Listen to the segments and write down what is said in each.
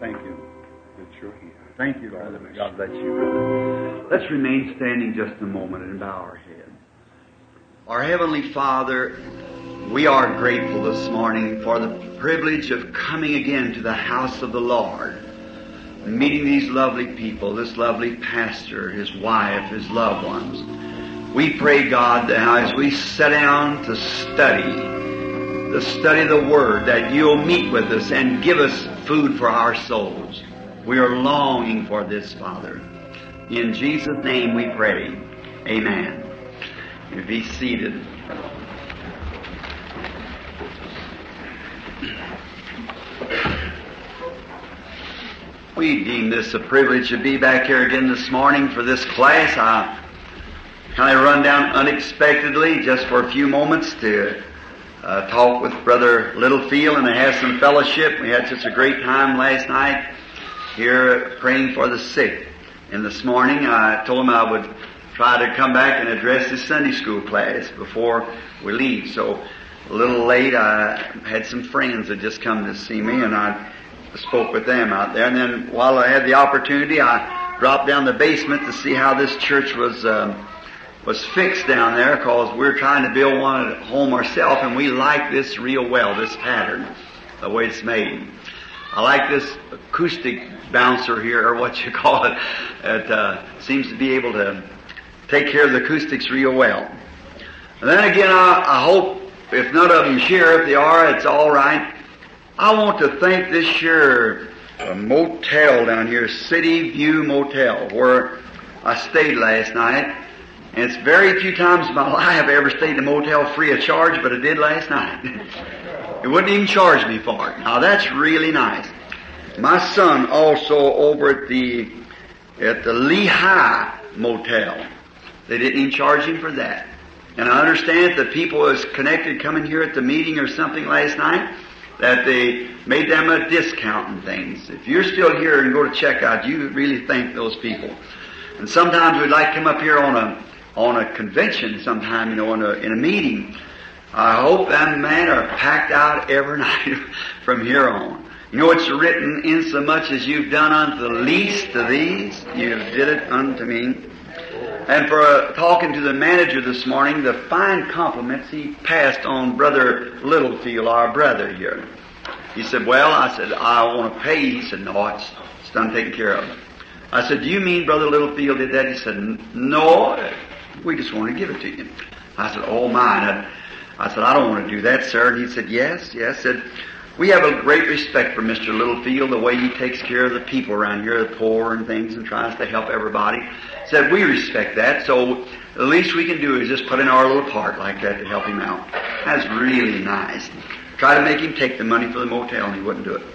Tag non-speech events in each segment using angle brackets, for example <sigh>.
Thank you that you're here. Thank you, brother. God bless you, brother. Let's remain standing just a moment and bow our heads. Our Heavenly Father, we are grateful this morning for the privilege of coming again to the house of the Lord, meeting these lovely people, this lovely pastor, his wife, his loved ones. We pray, God, that as we sit down to study, to study the Word, that you'll meet with us and give us food for our souls. We are longing for this, Father. In Jesus' name we pray. Amen. You be seated. We deem this a privilege to be back here again this morning for this class. I kind of run down unexpectedly just for a few moments to uh, talk with Brother Littlefield and to had some fellowship. We had such a great time last night here praying for the sick. And this morning I told him I would try to come back and address his Sunday school class before we leave. So a little late I had some friends that just come to see me and I spoke with them out there. And then while I had the opportunity I dropped down the basement to see how this church was um, was fixed down there because we're trying to build one at home ourselves and we like this real well, this pattern, the way it's made. I like this acoustic bouncer here, or what you <laughs> call it. It uh, seems to be able to take care of the acoustics real well. And then again, I, I hope if none of them share, if they are, it's all right. I want to thank this here uh, motel down here, City View Motel, where I stayed last night. And it's very few times in my life I've ever stayed in a motel free of charge, but I did last night. <laughs> it wouldn't even charge me for it. Now that's really nice. My son also over at the at the Lehigh Motel. They didn't even charge him for that. And I understand that people was connected coming here at the meeting or something last night that they made them a discount and things. If you're still here and go to checkout, you really thank those people. And sometimes we'd like to come up here on a on a convention sometime, you know, in a, in a meeting. I hope them men are packed out every <laughs> night from here on. You know, it's written, in so much as you've done unto the least of these, you did it unto me. And for uh, talking to the manager this morning, the fine compliments he passed on Brother Littlefield, our brother here. He said, well, I said, I want to pay. He said, no, it's, it's done taken care of. I said, do you mean Brother Littlefield did that? He said, no, we just want to give it to you. I said, oh my. I, I said, I don't want to do that, sir. And he said, yes, yes. I said, we have a great respect for Mr. Littlefield, the way he takes care of the people around here, the poor and things, and tries to help everybody. Said, we respect that, so the least we can do is just put in our little part like that to help him out. That's really nice. Try to make him take the money for the motel, and he wouldn't do it.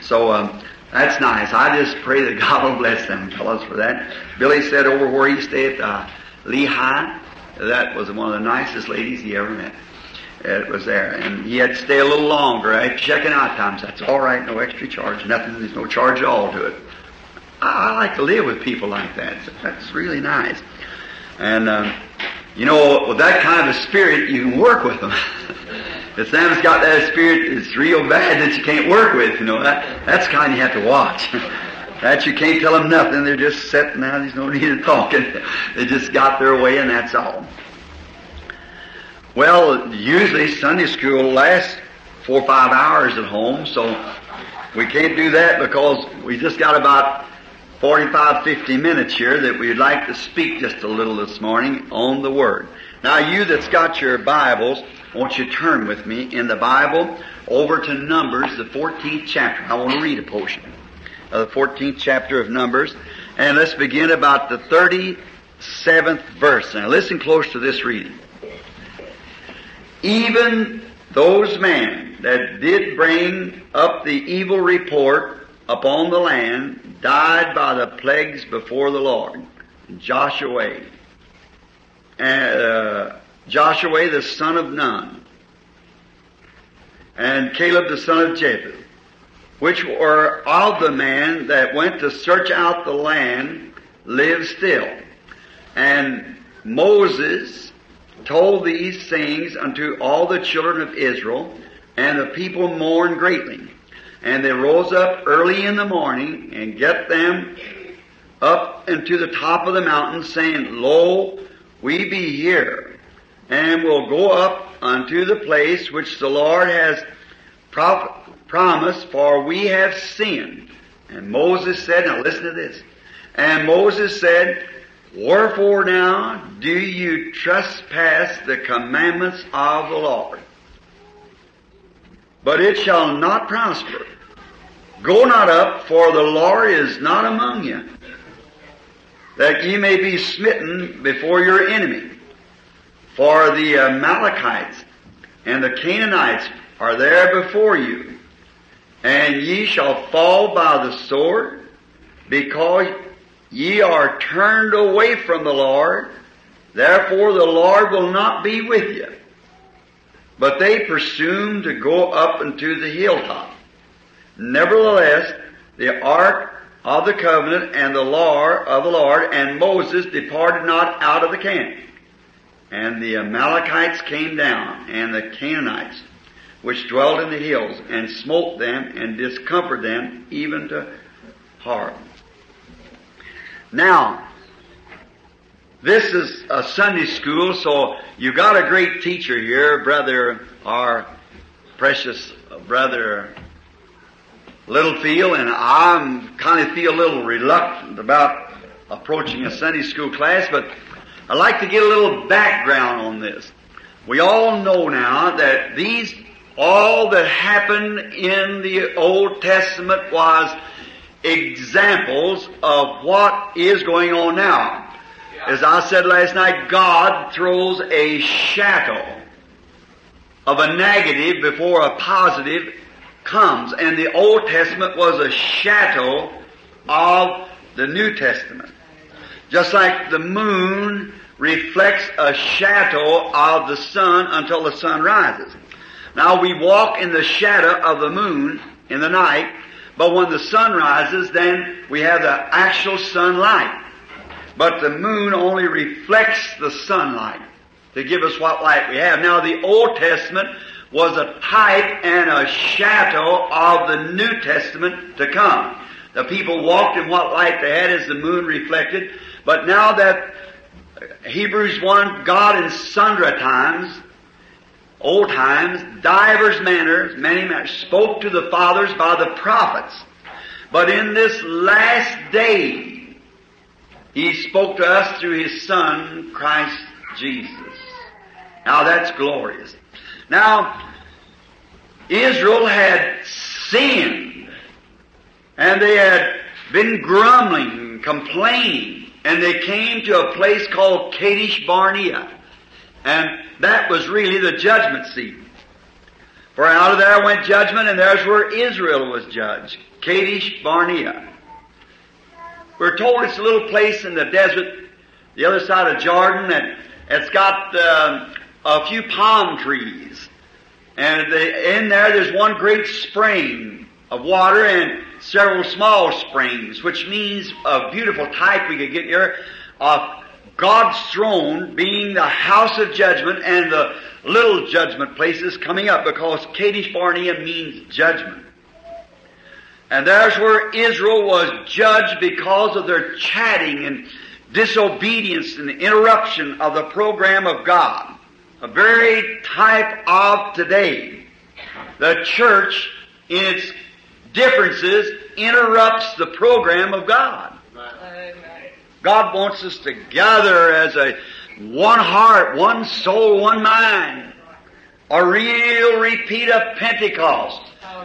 So, um, that's nice. I just pray that <laughs> God will bless them fellows for that. Billy said over where he stayed, uh, Lehigh, that was one of the nicest ladies he ever met. It was there. And he had to stay a little longer. Right? Checking out times. That's all right. No extra charge. Nothing. There's no charge at all to it. I, I like to live with people like that. That's really nice. And, um, you know, with that kind of a spirit, you can work with them. <laughs> if Sam's got that spirit, it's real bad that you can't work with, you know. That, that's the kind you have to watch. <laughs> That you can't tell them nothing. They're just sitting there. There's no <laughs> need of talking. They just got their way and that's all. Well, usually Sunday school lasts four or five hours at home, so we can't do that because we just got about 45, 50 minutes here that we'd like to speak just a little this morning on the Word. Now you that's got your Bibles, won't you turn with me in the Bible over to Numbers, the 14th chapter. I want to read a portion of the 14th chapter of Numbers. And let's begin about the 37th verse. Now listen close to this reading. Even those men that did bring up the evil report upon the land died by the plagues before the Lord. Joshua, uh, Joshua the son of Nun, and Caleb the son of Jephthah, which were of the man that went to search out the land, live still. And Moses told these things unto all the children of Israel, and the people mourned greatly. And they rose up early in the morning and get them up into the top of the mountain, saying, Lo, we be here, and will go up unto the place which the Lord has pro- promised, for we have sinned. And Moses said, now listen to this. And Moses said, Wherefore now do you trespass the commandments of the Lord? But it shall not prosper. Go not up, for the Lord is not among you, that ye may be smitten before your enemy. For the Amalekites and the Canaanites are there before you, and ye shall fall by the sword, because ye are turned away from the Lord, therefore the Lord will not be with you. But they presumed to go up into the hilltop. Nevertheless, the ark of the covenant and the law of the Lord and Moses departed not out of the camp. And the Amalekites came down, and the Canaanites, which dwelt in the hills, and smote them and discomforted them even to Hormah. Now, this is a Sunday school, so you got a great teacher here, brother, our precious brother Littlefield, and I'm kind of feel a little reluctant about approaching a Sunday school class, but I'd like to get a little background on this. We all know now that these, all that happened in the Old Testament was examples of what is going on now. As I said last night, God throws a shadow of a negative before a positive comes. And the Old Testament was a shadow of the New Testament. Just like the moon reflects a shadow of the sun until the sun rises. Now we walk in the shadow of the moon in the night, but when the sun rises, then we have the actual sunlight. But the moon only reflects the sunlight to give us what light we have. Now the Old Testament was a type and a shadow of the New Testament to come. The people walked in what light they had as the moon reflected, but now that Hebrews 1, God in sundry times, old times, divers manners, many manners, spoke to the fathers by the prophets. But in this last day, He spoke to us through His Son, Christ Jesus. Now that's glorious. Now, Israel had sinned, and they had been grumbling, complaining, and they came to a place called Kadesh Barnea. And that was really the judgment seat. For out of there went judgment, and there's where Israel was judged. Kadesh Barnea. We're told it's a little place in the desert, the other side of Jordan, that it's got uh, a few palm trees. And the, in there there's one great spring of water and several small springs, which means a beautiful type we could get here of God's throne being the house of judgment and the little judgment places coming up because Kadesh Barnea means judgment. And there's where Israel was judged because of their chatting and disobedience and interruption of the program of God. A very type of today. The church, in its differences, interrupts the program of God. God wants us to gather as a one heart, one soul, one mind. A real repeat of Pentecost.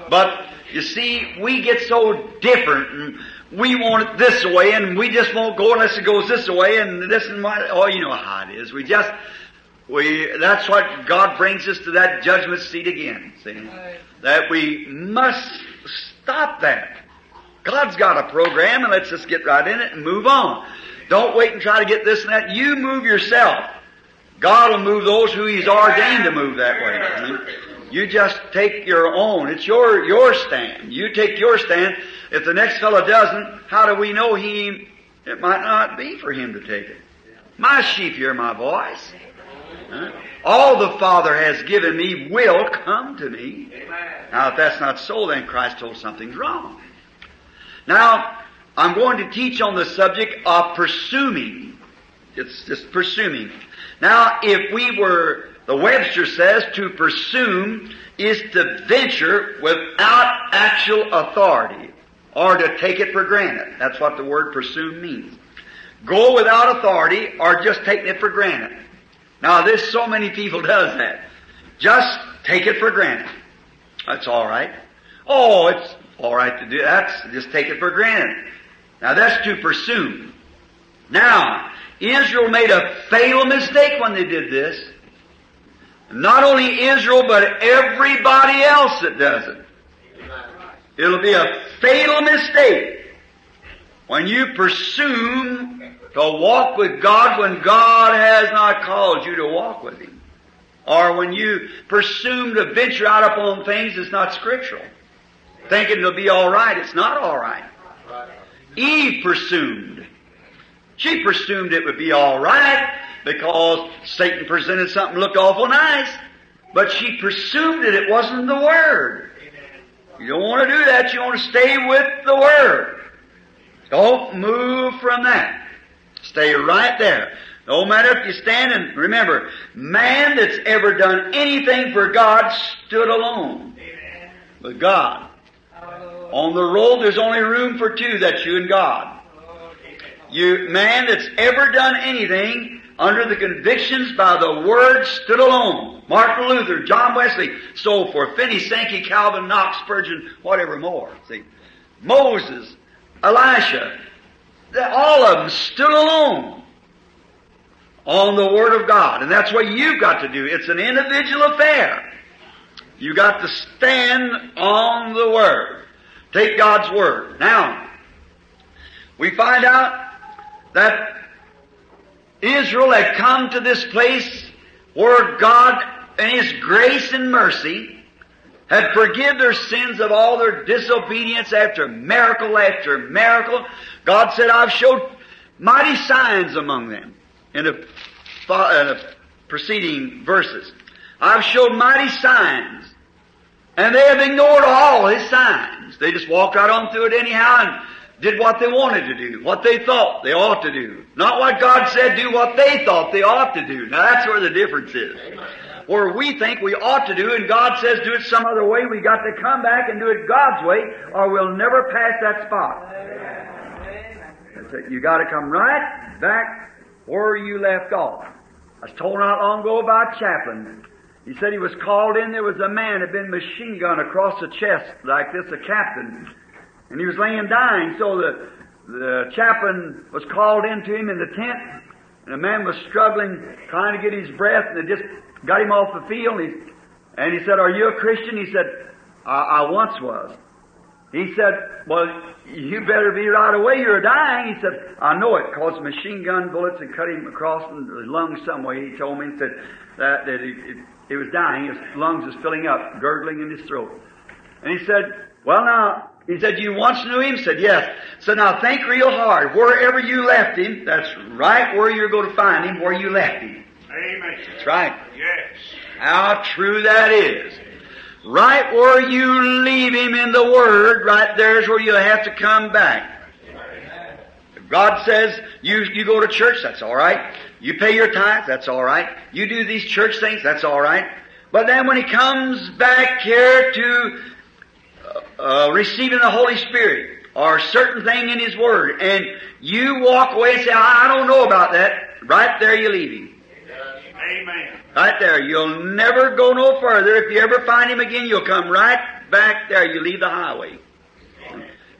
But you see, we get so different and we want it this way and we just won't go unless it goes this way and this and my, oh, you know how it is. We just, we, that's what God brings us to that judgment seat again, see? That we must stop that. God's got a program and let's just get right in it and move on. Don't wait and try to get this and that. You move yourself. God will move those who He's ordained to move that way. You just take your own. It's your, your stand. You take your stand. If the next fellow doesn't, how do we know he, it might not be for him to take it. My sheep hear my voice. Huh? All the Father has given me will come to me. Now, if that's not so, then Christ told something's wrong. Now, I'm going to teach on the subject of presuming. It's just presuming. Now, if we were, the Webster says, to presume is to venture without actual authority or to take it for granted. That's what the word presume means. Go without authority or just taking it for granted. Now, this so many people <laughs> does that. Just take it for granted. That's all right. Oh, it's all right to do that. Just take it for granted. Now, that's to presume. Now, Israel made a fatal mistake when they did this. Not only Israel, but everybody else that does it. It'll be a fatal mistake when you presume to walk with God when God has not called you to walk with Him. Or when you presume to venture out upon things that's not scriptural. Thinking it'll be alright, it's not alright. Eve presumed. She presumed it would be alright because Satan presented something looked awful nice. But she presumed that it wasn't the Word. You don't want to do that. You want to stay with the Word. Don't move from that. Stay right there. No matter if you stand and remember, man that's ever done anything for God stood alone with God. On the road, there's only room for two. That's you and God. You man that's ever done anything under the convictions by the Word stood alone. Martin Luther, John Wesley, so forth. Finney, Sankey, Calvin, Knox, Spurgeon, whatever more. See, Moses, Elisha, all of them stood alone on the Word of God. And that's what you've got to do. It's an individual affair. You got to stand on the Word. Take God's Word. Now, we find out that Israel had come to this place where God, in His grace and mercy, had forgiven their sins of all their disobedience after miracle after miracle. God said, I've showed mighty signs among them in the, in the preceding verses. I've showed mighty signs. And they have ignored all His signs. They just walked right on through it anyhow and did what they wanted to do, what they thought they ought to do. Not what God said, do what they thought they ought to do. Now that's where the difference is. Where we think we ought to do and God says do it some other way, we got to come back and do it God's way or we'll never pass that spot. You gotta come right back where you left off. I was told not long ago about Chaplain. He said he was called in, there was a man had been machine gun across the chest like this, a captain. And he was laying dying, so the, the chaplain was called into him in the tent, and the man was struggling, trying to get his breath, and they just got him off the field. And he, and he said, Are you a Christian? He said, I, I once was. He said, Well, you better be right away. You're dying. He said, I know it, because machine gun bullets had cut him across his lungs some way. He told me, he said, that, that he, it, he was dying. His lungs was filling up, gurgling in his throat. And he said, Well, now, he said, You once knew him? He said, Yes. So now think real hard. Wherever you left him, that's right where you're going to find him, where you left him. Amen. That's right. Yes. How true that is. Right where you leave him in the Word, right there's where you'll have to come back. If God says you, you go to church, that's alright. You pay your tithes, that's alright. You do these church things, that's alright. But then when he comes back here to uh, receiving the Holy Spirit or a certain thing in His Word, and you walk away and say, I don't know about that, right there you leave Him. Amen. Right there. You'll never go no further. If you ever find Him again, you'll come right back there. You leave the highway.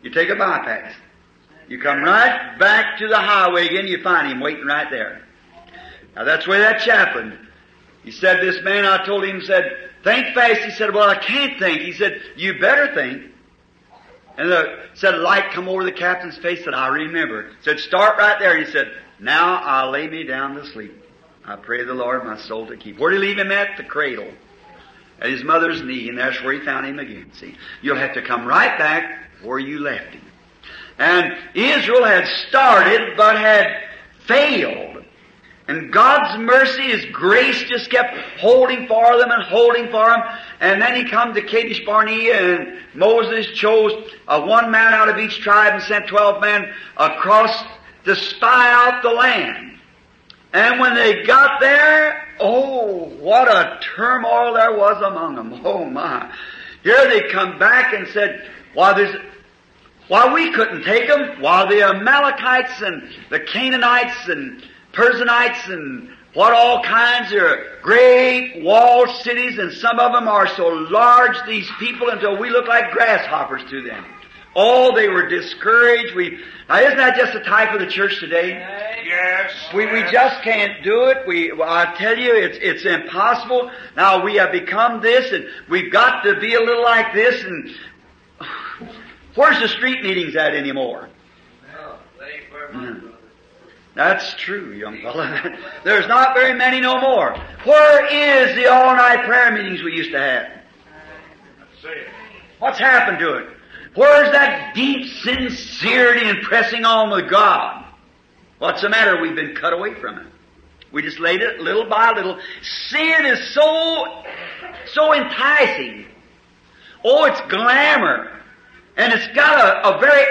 You take a bypass. You come right back to the highway again, you find Him waiting right there. Now that's where that chaplain, he said, this man, I told him, said, think fast. He said, well, I can't think. He said, you better think. And the, said, a light come over the captain's face that I remember. Said, start right there. He said, now I'll lay me down to sleep. I pray the Lord my soul to keep. Where did he leave him at? The cradle. At his mother's knee, and that's where he found him again. See, you'll have to come right back where you left him. And Israel had started, but had failed. And God's mercy, His grace just kept holding for them and holding for them. And then He come to Kadesh Barnea and Moses chose one man out of each tribe and sent twelve men across to spy out the land. And when they got there, oh, what a turmoil there was among them. <laughs> Oh my. Here they come back and said, why there's, why we couldn't take them, why the Amalekites and the Canaanites and Perizzites and what all kinds of great walled cities and some of them are so large, these people, until we look like grasshoppers to them. Oh, they were discouraged. We, now isn't that just a type of the church today? Yes. We, we just can't do it. We, well, I tell you, it's, it's impossible. Now we have become this and we've got to be a little like this and <sighs> where's the street meetings at anymore? Mhm. That's true, young fella. <laughs> There's not very many no more. Where is the all-night prayer meetings we used to have? What's happened to it? Where's that deep sincerity and pressing on with God? What's the matter? We've been cut away from it. We just laid it little by little. Sin is so, so enticing. Oh, it's glamour. And it's got a, a very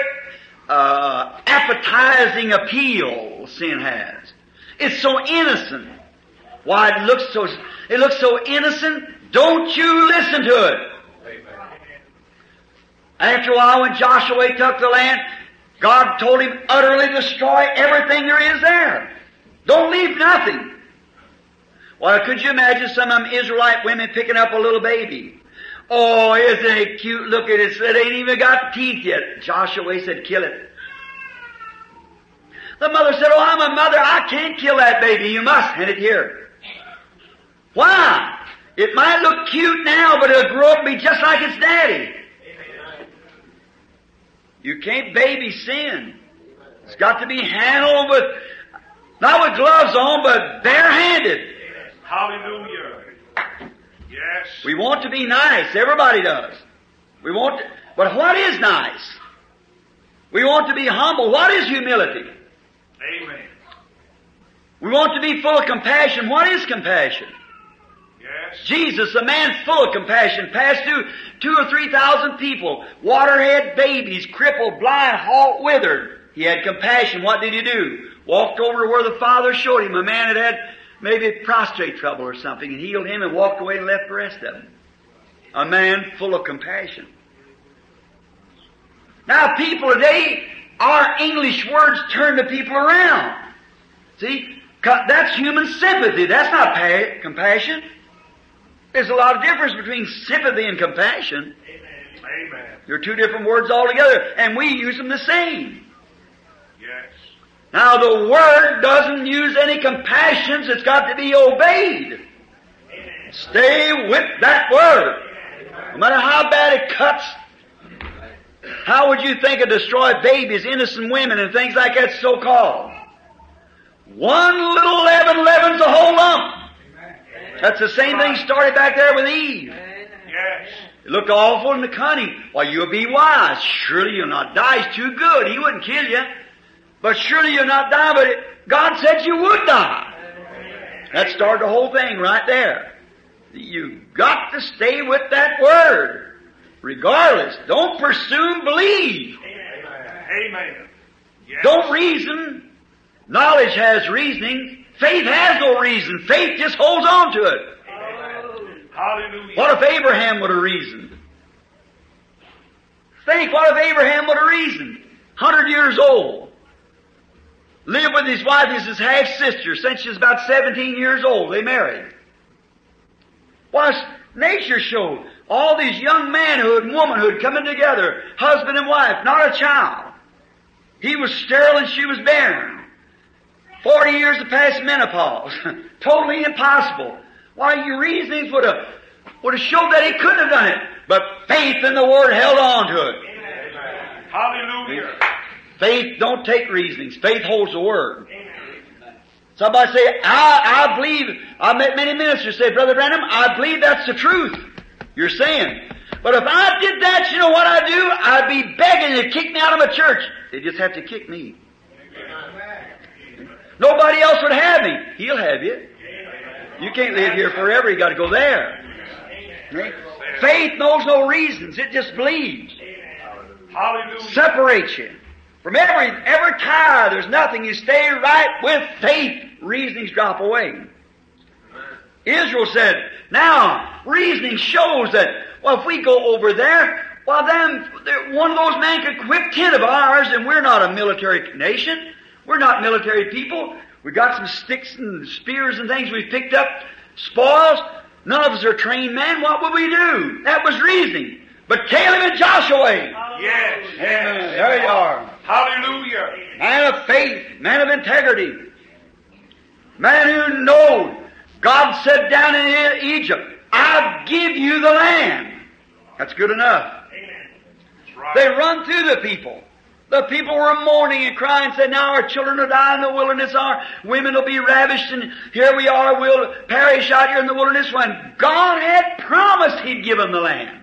uh, appetizing appeal, sin has. It's so innocent. Why, it looks so, it looks so innocent. Don't you listen to it. After a while, when Joshua took the land, God told him utterly destroy everything there is there. Don't leave nothing. Well, could you imagine some of them Israelite women picking up a little baby? Oh, isn't it cute? Look at it. It ain't even got teeth yet. Joshua said, kill it. The mother said, oh, I'm a mother. I can't kill that baby. You must hand it here. Why? It might look cute now, but it'll grow up and be just like its daddy. You can't baby sin. It's got to be handled with, not with gloves on, but barehanded. Hallelujah. Yes. We want to be nice. Everybody does. We want to, but what is nice? We want to be humble. What is humility? Amen. We want to be full of compassion. What is compassion? Yes. Jesus, a man full of compassion, passed through two or three thousand people, waterhead babies, crippled, blind, halt, withered. He had compassion. What did he do? Walked over to where the Father showed him. A man had had maybe prostrate trouble or something and healed him and walked away and left the rest of them. A man full of compassion. Now people today, our English words turn the people around. See? That's human sympathy. That's not pa- compassion. There's a lot of difference between sympathy and compassion. Amen. They're two different words altogether, and we use them the same. Yes. Now the Word doesn't use any compassions, it's got to be obeyed. Amen. Stay with that Word. No matter how bad it cuts, how would you think of destroy babies, innocent women, and things like that so called? One little leaven leavens the whole lump. That's the same thing started back there with Eve. Yes. It looked awful and cunning. Why, you'll be wise. Surely you'll not die. He's too good. He wouldn't kill you. But surely you'll not die, but it, God said you would die. That started the whole thing right there. You've got to stay with that word. Regardless. Don't presume believe. Amen. Yes. Don't reason. Knowledge has reasoning. Faith has no reason. Faith just holds on to it. Hallelujah. What if Abraham would have reasoned? Think, what if Abraham would have reasoned? Hundred years old. Lived with his wife as his half sister since she was about 17 years old. They married. What nature show? All these young manhood and womanhood coming together, husband and wife, not a child. He was sterile and she was barren. Forty years of past menopause. <laughs> totally impossible. Why, your reasonings would have, would have showed that he couldn't have done it. But faith in the Word held on to it. Hallelujah. Faith don't take reasonings. Faith holds the Word. Somebody say, I, I believe, I met many ministers say, Brother Branham, I believe that's the truth. You're saying. But if I did that, you know what I'd do? I'd be begging to kick me out of a church. They just have to kick me. Nobody else would have me. He'll have you. You can't live here forever. You got to go there. Faith knows no reasons. It just believes. Hallelujah. Separates you from every every tie. There's nothing. You stay right with faith. Reasonings drop away. Israel said, "Now reasoning shows that well, if we go over there, well, then one of those men could whip ten of ours, and we're not a military nation. We're not military people. We got some sticks and spears and things we've picked up, spoils. None of us are trained men. What would we do? That was reasoning. But Caleb and Joshua, eh? Yes. Amen. there you are. Hallelujah. Man of faith, man of integrity, man who knowed. God said down in Egypt, I'll give you the land. That's good enough. That's right. They run through the people. The people were mourning and crying, saying, now our children will die in the wilderness, our women will be ravished, and here we are, we'll perish out here in the wilderness when God had promised He'd give them the land.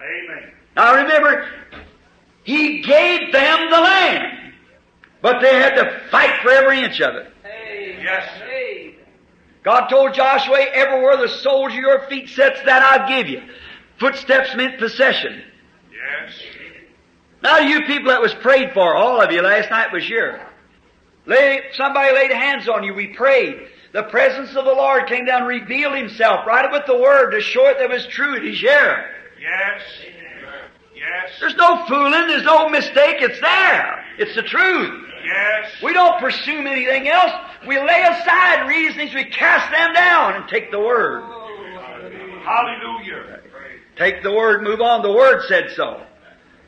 Amen. Now remember, He gave them the land, but they had to fight for every inch of it. Yes. God told Joshua, everywhere the soles of your feet sets, that I'll give you. Footsteps meant possession. Yes. Now you people that was prayed for, all of you last night was here. Lay, somebody laid hands on you, we prayed. The presence of the Lord came down, revealed Himself, right with the Word to show it that was true, it is here. Yes. Yes. There's no fooling, there's no mistake, it's there. It's the truth. Yes. We don't presume anything else. We lay aside reasonings, we cast them down and take the Word. Hallelujah. Take the Word, move on. The Word said so.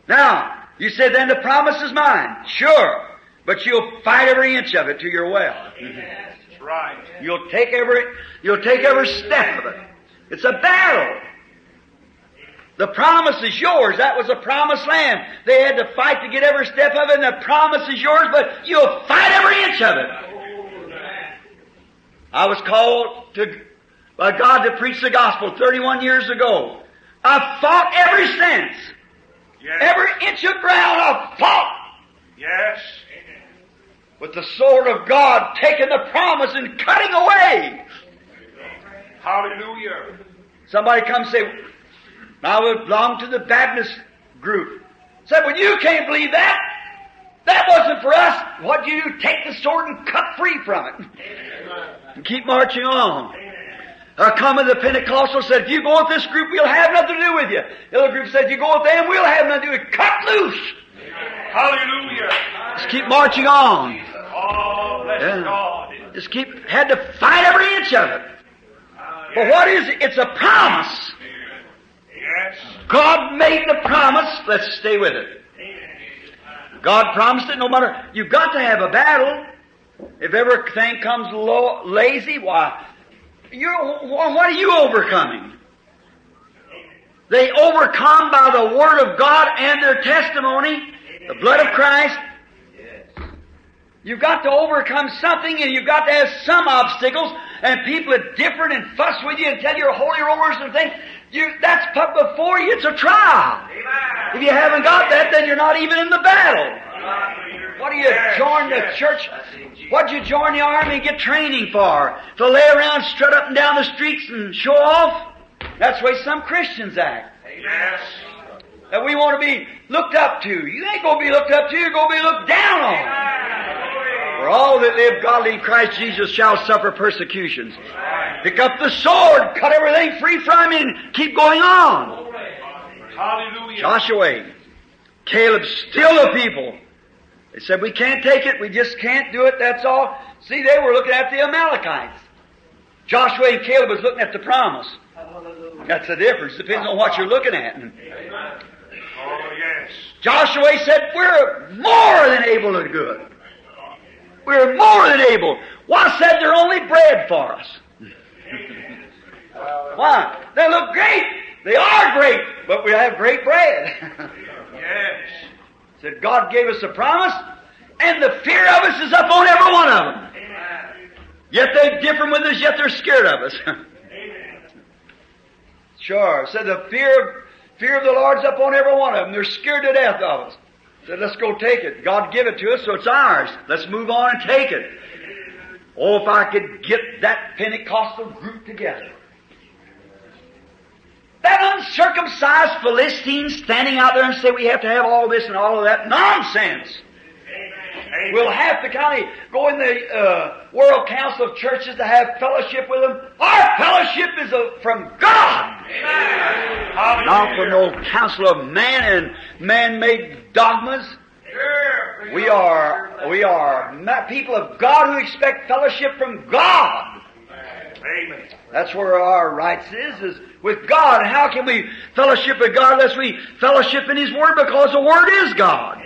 Now, you said then the promise is mine. Sure. But you'll fight every inch of it to your well. That's right. You'll take every, you'll take every step of it. It's a battle. The promise is yours. That was a promised land. They had to fight to get every step of it, and the promise is yours, but you'll fight every inch of it. I was called to, by God to preach the gospel 31 years ago. I've fought every sense. Yes. Every inch of ground I've fought Yes. with the sword of God, taking the promise and cutting away. Hallelujah. Somebody come say, I belong to the Baptist group. Said, well, you can't believe that. That wasn't for us. What do you do? Take the sword and cut free from it. And keep marching on. A come the Pentecostal said, if you go with this group, we'll have nothing to do with you. The other group said, if you go with them, we'll have nothing to do with you. Cut loose. Hallelujah. Just keep marching on. Oh, bless Yeah. God. Just keep, had to fight every inch of it. But what is it? It's a promise. God made the promise. Let's stay with it. God promised it no matter, you've got to have a battle. If everything comes lazy, why, you're, wh- what are you overcoming? They overcome by the Word of God and their testimony, the blood of Christ. You've got to overcome something and you've got to have some obstacles and people are different and fuss with you and tell you're holy rollers and things. You, that's put before you. It's a trial. If you haven't got that, then you're not even in the battle. What do you join the church? What'd you join the army and get training for? To lay around, strut up and down the streets and show off? That's the way some Christians act. Yes. That we want to be looked up to. You ain't going to be looked up to, you're going to be looked down on. For all that live godly in Christ Jesus shall suffer persecutions. Pick up the sword, cut everything free from him, and keep going on. Hallelujah. Joshua, Caleb, still the people. They said, we can't take it, we just can't do it, that's all. See, they were looking at the Amalekites. Joshua and Caleb was looking at the promise. That's the difference, depends on what you're looking at. And Oh, yes. Joshua said, we're more than able to do it. We're more than able. Why said they're only bread for us? Why? They look great. They are great, but we have great bread. Yes. said God gave us a promise, and the fear of us is upon every one of them. Yet they differ with us, yet they're scared of us. Amen. sure. Said the fear, of fear of the Lord's upon every one of them. They're scared to death of us. Said, let's go take it. God give it to us, so it's ours. Let's move on and take it. Oh, if I could get that Pentecostal group together. That uncircumcised Philistine standing out there and say we have to have all this and all of that nonsense. Amen. We'll have to kind of go in the uh, World Council of Churches to have fellowship with them. Our fellowship is uh, from God, Hallelujah. not from no council of man and man-made dogmas. We are we are people of God who expect fellowship from God. Amen. That's where our rights is, is with God. How can we fellowship with God unless we fellowship in His Word? Because the Word is God.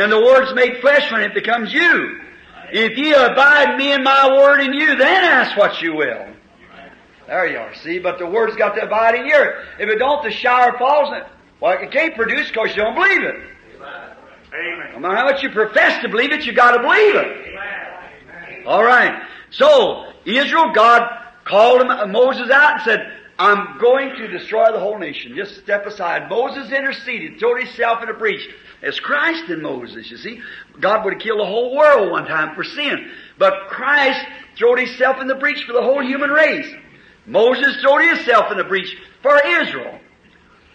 And the Word's made flesh when it becomes you. If ye abide in me and my Word in you, then ask what you will. There you are, see? But the Word's got to abide in you. If it don't, the shower falls. And, well, it can't produce because you don't believe it. Amen. No matter how much you profess to believe it, you gotta believe it. All right. So Israel, God called him, uh, Moses out and said, "I'm going to destroy the whole nation. Just step aside." Moses interceded, threw himself in a breach. As Christ in Moses, you see, God would have killed the whole world one time for sin, but Christ threw himself in the breach for the whole human race. Moses threw himself in the breach for Israel,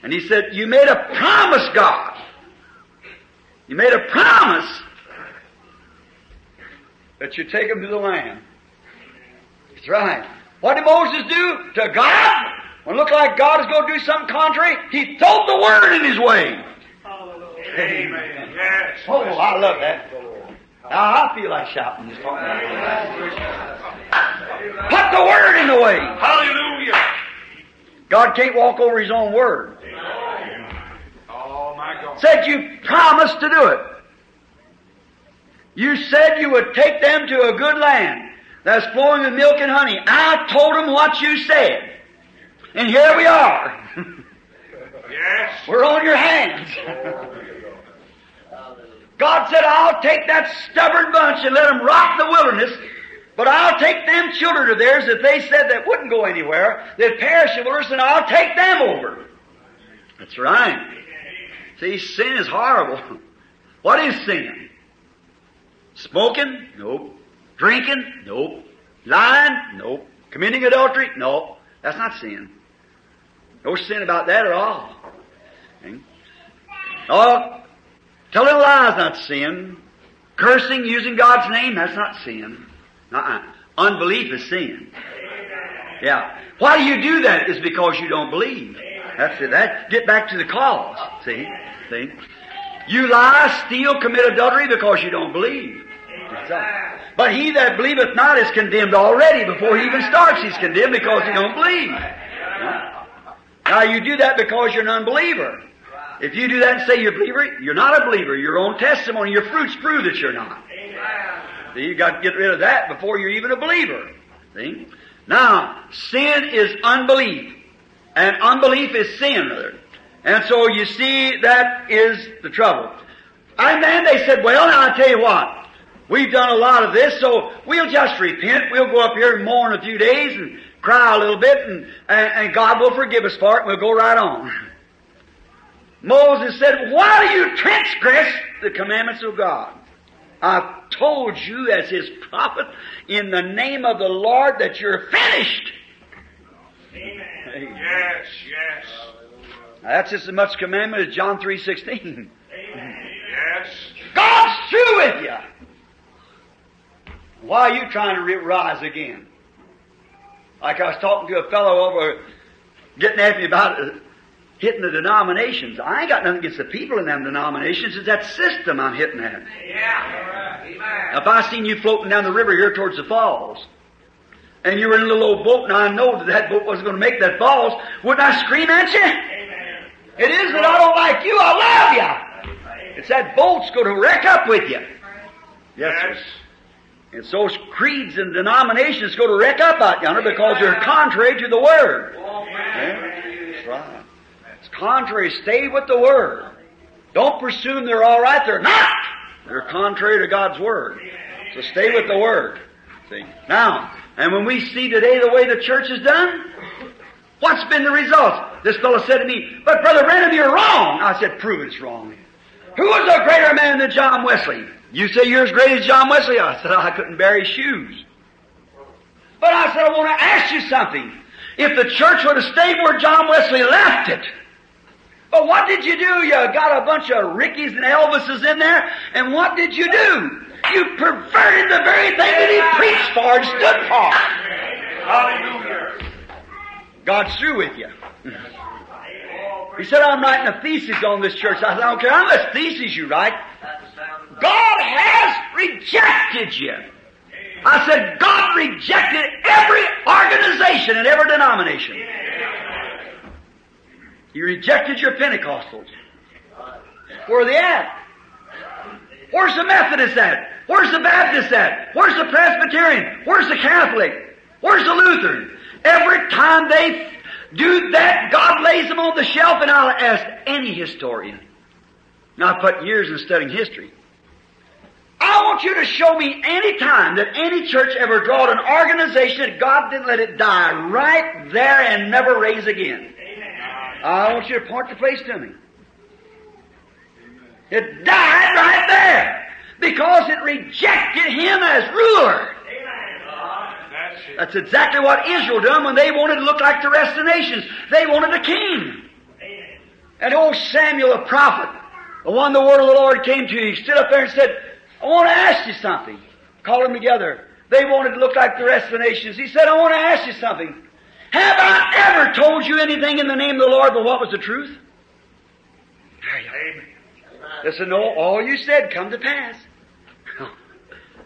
and he said, "You made a promise, God." You made a promise that you take them to the land. That's right. What did Moses do to God? When it looked like God was going to do something contrary, he threw the word in his way. Amen. Yes. Oh, I love that. Now, I feel like shouting just talking about it. Put the word in the way. Hallelujah. God can't walk over his own word. Oh my God. Said you promised to do it. You said you would take them to a good land that's flowing with milk and honey. I told them what you said. And here we are. <laughs> Yes. We're on your hands. <laughs> God said, I'll take that stubborn bunch and let them rock the wilderness, but I'll take them children of theirs that they said that wouldn't go anywhere, that perish in the wilderness, and I'll take them over. That's right. See, sin is horrible. <laughs> What is sin? Smoking? Nope. Drinking? Nope. Lying? Nope. Committing adultery? No. That's not sin. No sin about that at all. Oh, telling lies not sin. Cursing, using God's name, that's not sin. Uh-uh. Unbelief is sin. Yeah. Why do you do that? Is because you don't believe. That's it. That get back to the cause. See? See? You lie, steal, commit adultery because you don't believe. But he that believeth not is condemned already. Before he even starts, he's condemned because he don't believe. Now you do that because you're an unbeliever. If you do that and say you're a believer, you're not a believer. Your own testimony, your fruits prove that you're not. See, you got to get rid of that before you're even a believer. See? Now, sin is unbelief. And unbelief is sin, rather. And so you see, that is the trouble. And then they said, well, now I tell you what. We've done a lot of this, so we'll just repent. We'll go up here and mourn a few days and cry a little bit, and, and, and God will forgive us for it, and we'll go right on. <laughs> Moses said, why do you transgress the commandments of God? I've told you as his prophet in the name of the Lord that you're finished. Amen. Yes. Yes. Now, that's just as much commandment as John 3.16. Yes. God's through with you. Why are you trying to re- rise again? Like I was talking to a fellow over, getting at me about uh, hitting the denominations. I ain't got nothing against the people in them denominations. It's that system I'm hitting at. Yeah. Amen. If I seen you floating down the river here towards the falls, and you were in a little old boat, and I know that that boat wasn't going to make that falls, wouldn't I scream at you? Amen. It is that I don't like you, I love you. It's that boat's going to wreck up with you. Yes, sir. Yes. It's those creeds and denominations go to wreck up out yonder because they're contrary to the Word. Oh, that's right. It's contrary. Stay with the Word. Don't presume they're all right. They're not. They're contrary to God's Word. So stay with the Word. See? Now, and when we see today the way the church is done, what's been the result? This fellow said to me, but Brother Branham, you're wrong. I said, prove it's wrong. Who was a greater man than John Wesley? You say you're as great as John Wesley. I said I couldn't bear his shoes. But I said I want to ask you something. If the church would have stayed where John Wesley left it, but what did you do? You got a bunch of Rickies and Elvises in there, and what did you do? You perverted the very thing that he preached for and stood for. Hallelujah. God's through with you. He said, I'm writing a thesis on this church. I said, I don't care how much thesis you write. God has rejected you. I said, God rejected every organization and every denomination. He rejected your Pentecostals. Where are they at? Where's the Methodist at? Where's the Baptist at? Where's the Presbyterian? Where's the Catholic? Where's the Lutheran? Every time they do that, God lays them on the shelf, and I'll ask any historian. Now, I put years in studying history. I want you to show me any time that any church ever drawed an organization that God didn't let it die right there and never raise again. I want you to point the place to me. It died right there because it rejected him as ruler. That's exactly what Israel done when they wanted to look like the rest of the nations. They wanted a king. And old Samuel the prophet, the one the word of the Lord came to, he stood up there and said, I want to ask you something. Called them together. They wanted to look like the rest of the nations. He said, I want to ask you something. Have I ever told you anything in the name of the Lord but what was the truth? Amen. Said, No, all you said come to pass. <laughs>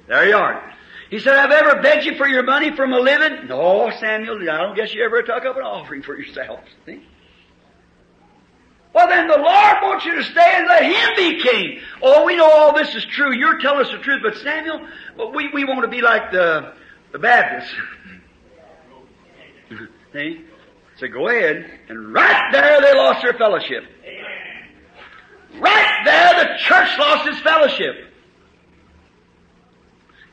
there you are. He said, I've ever begged you for your money from a living? No, Samuel, I don't guess you ever took up an offering for yourself. See? Well, then the Lord wants you to stay and let Him be king. Oh, we know all this is true. You're telling us the truth, but Samuel, we, we want to be like the, the Baptists. <laughs> See? So go ahead, and right there they lost their fellowship. Right there, the church lost its fellowship.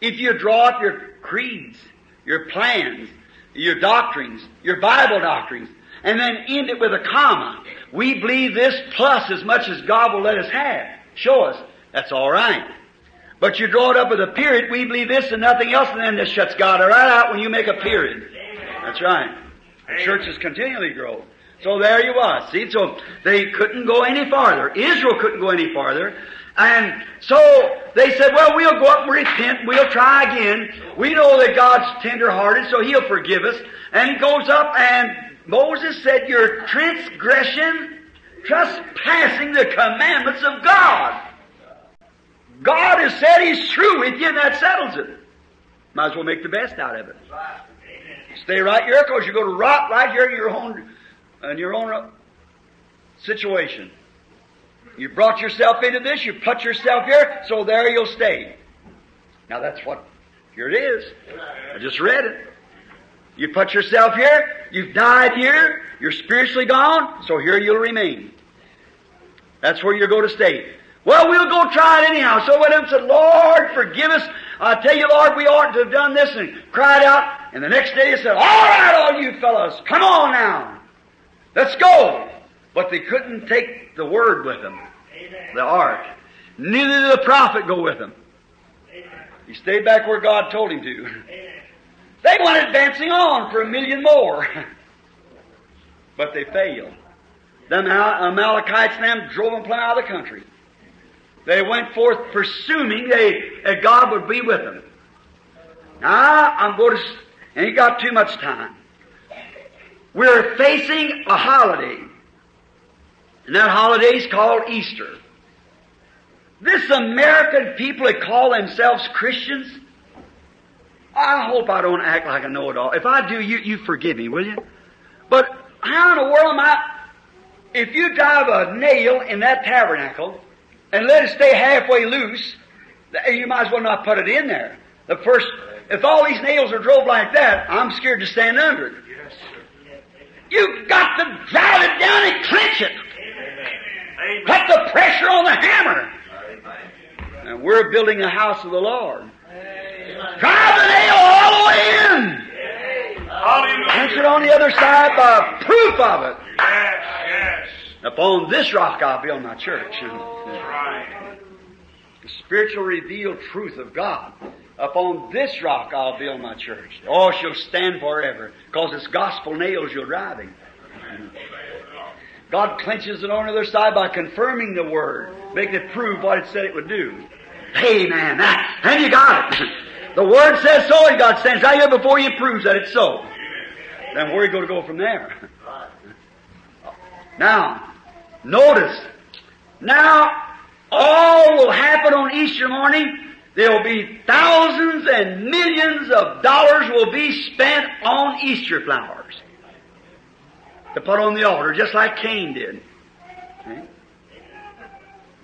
If you draw up your creeds, your plans, your doctrines, your Bible doctrines, and then end it with a comma, we believe this plus as much as God will let us have. Show us. That's all right. But you draw it up with a period, we believe this and nothing else, and then this shuts God right out when you make a period. That's right. The churches continually grow. So there you was. See, so they couldn't go any farther. Israel couldn't go any farther. And so they said, well, we'll go up and repent. We'll try again. We know that God's tender-hearted, so He'll forgive us. And He goes up and Moses said, your transgression, trespassing the commandments of God. God has said He's through with you and that settles it. Might as well make the best out of it. Stay right here because you're going to rot right here in your own, in your own uh, situation. You brought yourself into this, you put yourself here, so there you'll stay. Now that's what, here it is. I just read it. You put yourself here, you've died here, you're spiritually gone, so here you'll remain. That's where you're going to stay. Well, we'll go try it anyhow. So went up and said, Lord, forgive us. I tell you, Lord, we oughtn't to have done this, and cried out. And the next day he said, All right, all you fellows, come on now. Let's go. But they couldn't take the word with them, the ark. Neither did the prophet go with them. He stayed back where God told him to. They went advancing on for a million more. <laughs> but they failed. The Amalekites and them drove them plumb out of the country. They went forth presuming they, that God would be with them. Now, I'm going to, ain't got too much time. We're facing a holiday. And that holiday is called Easter. This American people that call themselves Christians, I hope I don't act like I know it all. If I do, you, you forgive me, will you? But how in the world am I, if you drive a nail in that tabernacle and let it stay halfway loose, you might as well not put it in there. The first, if all these nails are drove like that, I'm scared to stand under it. Yes, sir. You've got to drive it down and clench it. Amen. Put the pressure on the hammer. And we're building a house of the Lord. Drive the nail all the way in. Punch it on the other side by proof of it. Yes, yes. Upon this rock I'll build my church. That's right. The spiritual revealed truth of God. Upon this rock I'll build my church. Oh, she'll stand forever, because it's gospel nails you're driving. God clenches it on the other side by confirming the word, making it prove what it said it would do. Amen. That, and you got it. <laughs> The word says so, and God stands right here before you and proves that it's so. Then where are you going to go from there? <laughs> Now, notice. Now, all will happen on Easter morning. There will be thousands and millions of dollars will be spent on Easter flowers to put on the altar, just like Cain did.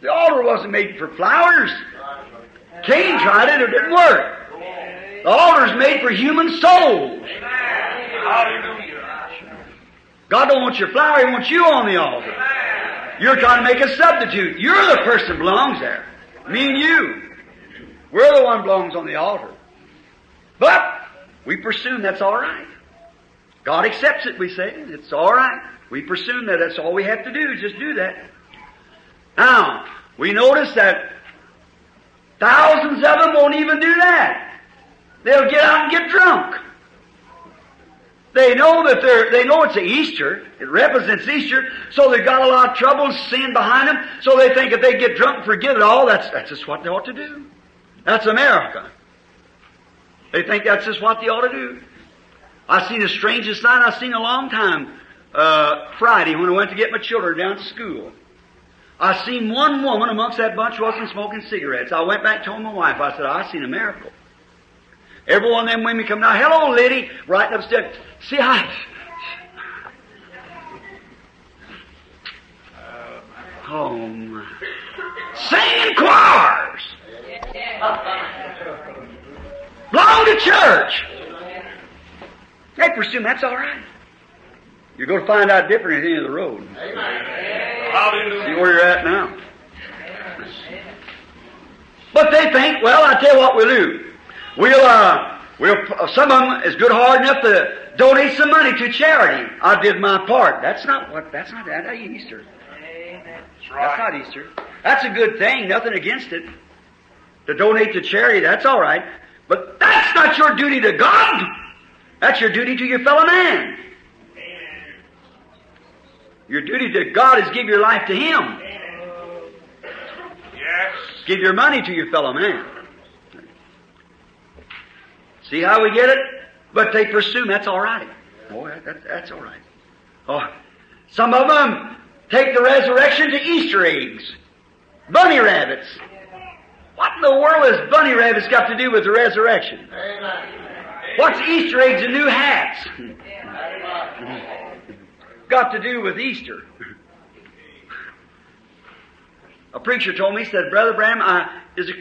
The altar wasn't made for flowers. Cain tried it, it didn't work. The altar's made for human souls. God don't want your flower, He wants you on the altar. You're trying to make a substitute. You're the person belongs there. Me and you. We're the one belongs on the altar. But we presume that's all right. God accepts it, we say. It's all right. We presume that that's all we have to do, just do that. Now, we notice that thousands of them won't even do that. They'll get out and get drunk. They know that they're, they know it's Easter. It represents Easter. So they've got a lot of trouble, sin behind them. So they think if they get drunk and forget it all, that's, that's just what they ought to do. That's America. They think that's just what they ought to do. I seen the strangest sight I seen a long time, uh, Friday when I went to get my children down to school. I seen one woman amongst that bunch wasn't smoking cigarettes. I went back and told my wife, I said, I seen a miracle. Every one of them women come down, hello lady, right upstairs. See, I, home. Singing choirs. Belong to church. They presume that's all right. You're going to find out different at the end of the road. See where you're at now. But they think, well, I tell you what we'll do. We'll, uh, we'll, some of them is good hard enough to donate some money to charity. I did my part. That's not what, that's not, that ain't Easter. That's not Easter. That's a good thing, nothing against it. To donate to charity, that's all right. But that's not your duty to God. That's your duty to your fellow man. Your duty to God is give your life to Him. Yes. Give your money to your fellow man. See how we get it? But they presume that's all right. Oh, that, that, that's all right. Oh, some of them take the resurrection to Easter eggs, bunny rabbits. What in the world has bunny rabbits got to do with the resurrection? What's Easter eggs and new hats? got to do with Easter? A preacher told me, he said, Brother Branham, I is a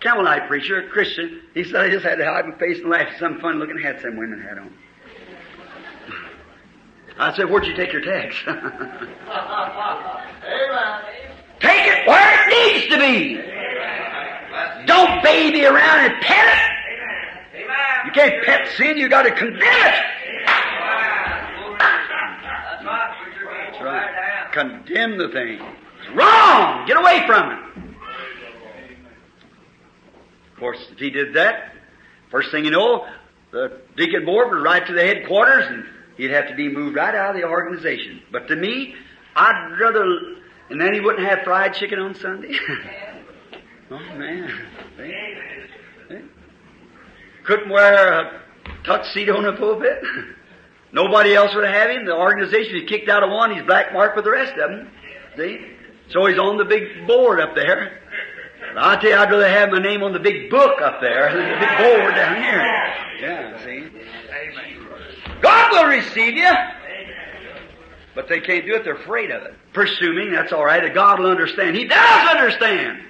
Campbellite preacher, a Christian. He said, I just had to hide my face and laugh at some fun looking hats some women had on. I said, Where'd you take your text? <laughs> Take it where it needs to be. Don't baby around and pet it. You can't pet sin, you gotta condemn it. That's right. Condemn the thing. It's wrong! Get away from it. Of course, if he did that, first thing you know, the deacon board would write to the headquarters and he'd have to be moved right out of the organization. But to me, I'd rather, and then he wouldn't have fried chicken on Sunday. <laughs> oh man. Couldn't wear a tuxedo in the pulpit. Nobody else would have him. The organization, he kicked out of one, he's black marked with the rest of them. See? So he's on the big board up there. But I tell you, I'd rather have my name on the big book up there than the big board down here. Yeah, see? God will receive you. But they can't do it, they're afraid of it. Presuming, that's alright, God will understand. He does understand.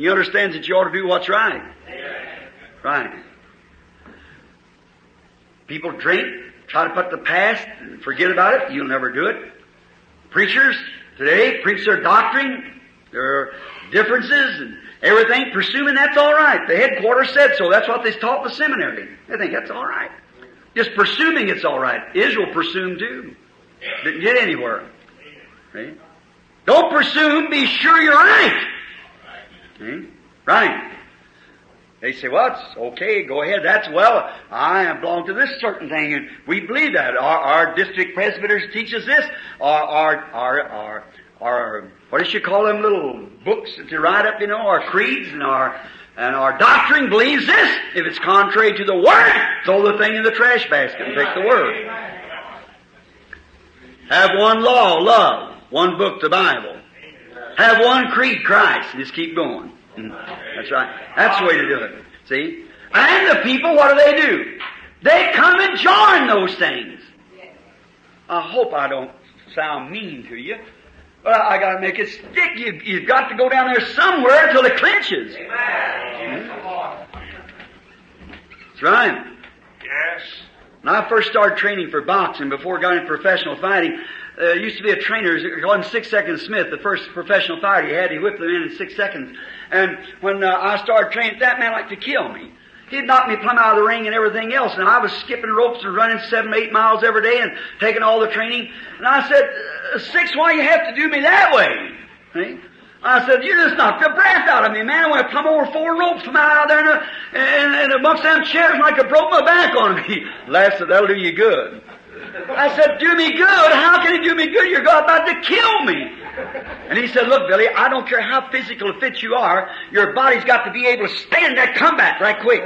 He understands that you ought to do what's right. Right. People drink, try to put the past, and forget about it, you'll never do it. Preachers today preach their doctrine, their differences and everything, presuming that's all right. The headquarters said so. That's what they taught the seminary. They think that's all right. Just presuming it's all right. Israel presumed too. Didn't get anywhere. See? Don't presume. Be sure you're right. See? Right. They say, well, it's okay, go ahead, that's well, I belong to this certain thing, and we believe that. Our, our district presbyters teach us this. Our, our, our, our, our, what does you call them little books that you write up, you know, our creeds and our, and our doctrine believes this. If it's contrary to the Word, throw the thing in the trash basket and take the Word. Have one law, love. One book, the Bible. Have one creed, Christ. Just keep going. Mm. That's right. That's the way to do it. See? And the people, what do they do? They come and join those things. I hope I don't sound mean to you, but I gotta make it stick. You, you've got to go down there somewhere until it clinches. Mm. That's right. Yes. When I first started training for boxing, before I got into professional fighting, uh, used to be a trainer, called him Six Second Smith, the first professional fighter he had. He whipped them in in six seconds. And when uh, I started training, that man liked to kill me. He'd knock me plumb out of the ring and everything else. And I was skipping ropes and running seven, eight miles every day and taking all the training. And I said, uh, Six, why you have to do me that way? See? I said, you just knocked the breath out of me, man. I went plumb over four ropes from out there and, uh, and, and amongst them chairs like I broke my back on me. <laughs> Said, that'll do you good. I said, do me good? How can it do me good? You're about to kill me. And he said, look, Billy, I don't care how physical fit you are, your body's got to be able to stand that combat right quick.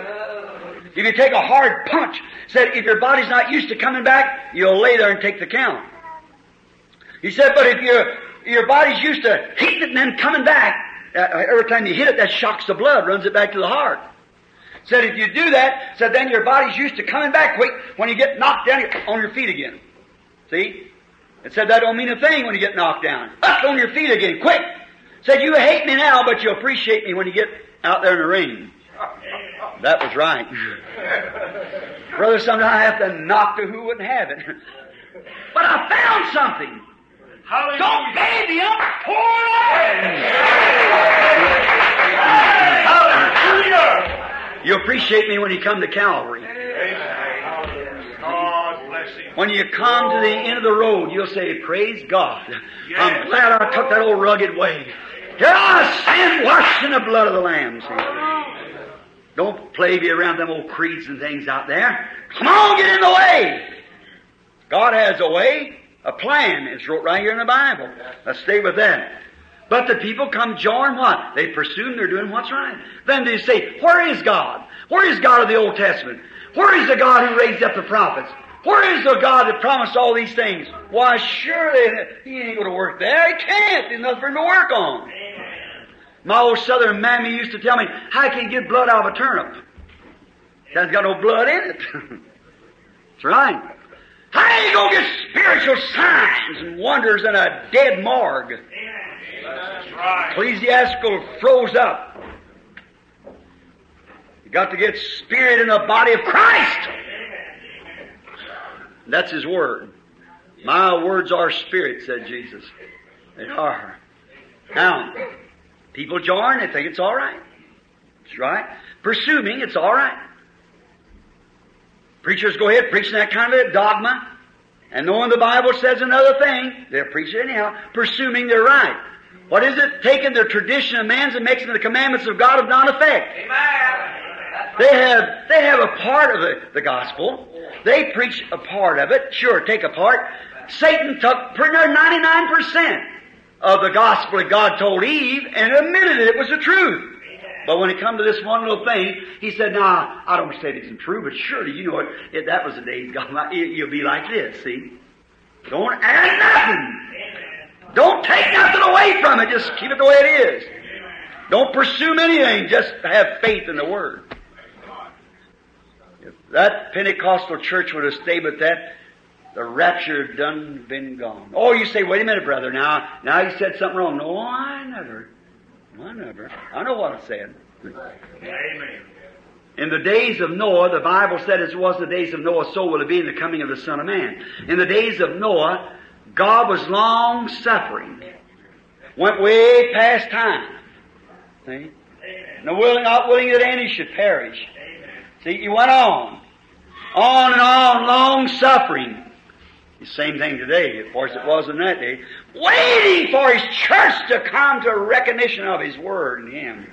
If you take a hard punch, said, if your body's not used to coming back, you'll lay there and take the count. He said, but if your your body's used to hitting it and then coming back, uh, every time you hit it, that shocks the blood, runs it back to the heart. Said if you do that, said then your body's used to coming back quick. When you get knocked down, you're on your feet again. See? It said that don't mean a thing when you get knocked down. Up on your feet again, quick. Said you hate me now, but you appreciate me when you get out there in the ring. That was right. <laughs> Brother, sometimes I have to knock to who wouldn't have it. But I found something. Hallelujah. Don't baby up, pour Hallelujah. You appreciate me when you come to Calvary. Amen. God bless him. When you come to the end of the road, you'll say, Praise God. I'm glad I took that old rugged way. Here I stand washed in the blood of the Lamb. Don't play me around them old creeds and things out there. Come on, get in the way. God has a way, a plan. It's wrote right here in the Bible. Let's stay with that. But the people come join what? They presume they're doing what's right. Then they say, Where is God? Where is God of the Old Testament? Where is the God who raised up the prophets? Where is the God that promised all these things? Why, surely he ain't going to work there. He can't. There's nothing for him to work on. My old southern mammy used to tell me, how can you get blood out of a turnip? It hasn't got no blood in it. <laughs> That's right. How you gonna get spiritual signs and wonders in a dead morgue? Right. Ecclesiastical froze up. You got to get spirit in the body of Christ. That's His Word. My words are spirit, said Jesus. They are. Now, people join, they think it's alright. That's right. Presuming it's alright. Preachers go ahead preaching that kind of dogma, and knowing the Bible says another thing, they're preaching anyhow, presuming they're right. What is it? Taking the tradition of man's and making the commandments of God of non effect. They have they have a part of the, the gospel. They preach a part of it. Sure, take a part. Satan took pretty near ninety nine percent of the gospel that God told Eve and admitted it was the truth. But when it come to this one little thing, he said, "Nah, I don't say it isn't true, but surely you know it. If that was the days God, <laughs> you'll be like this. See, don't add nothing. Don't take nothing away from it. Just keep it the way it is. Don't presume anything. Just have faith in the Word. If that Pentecostal church would have stayed with that, the rapture had done been gone. Oh, you say, wait a minute, brother. Now, now you said something wrong. No, I never. I never. I know what I said. Amen. In the days of Noah, the Bible said as it was the days of Noah, so will it be in the coming of the Son of Man. In the days of Noah, God was long suffering. Went way past time. See? No willing, not willing that any should perish. See, he went on. On and on, long suffering. The same thing today, of course it was in that day. Waiting for his church to come to recognition of his word and him.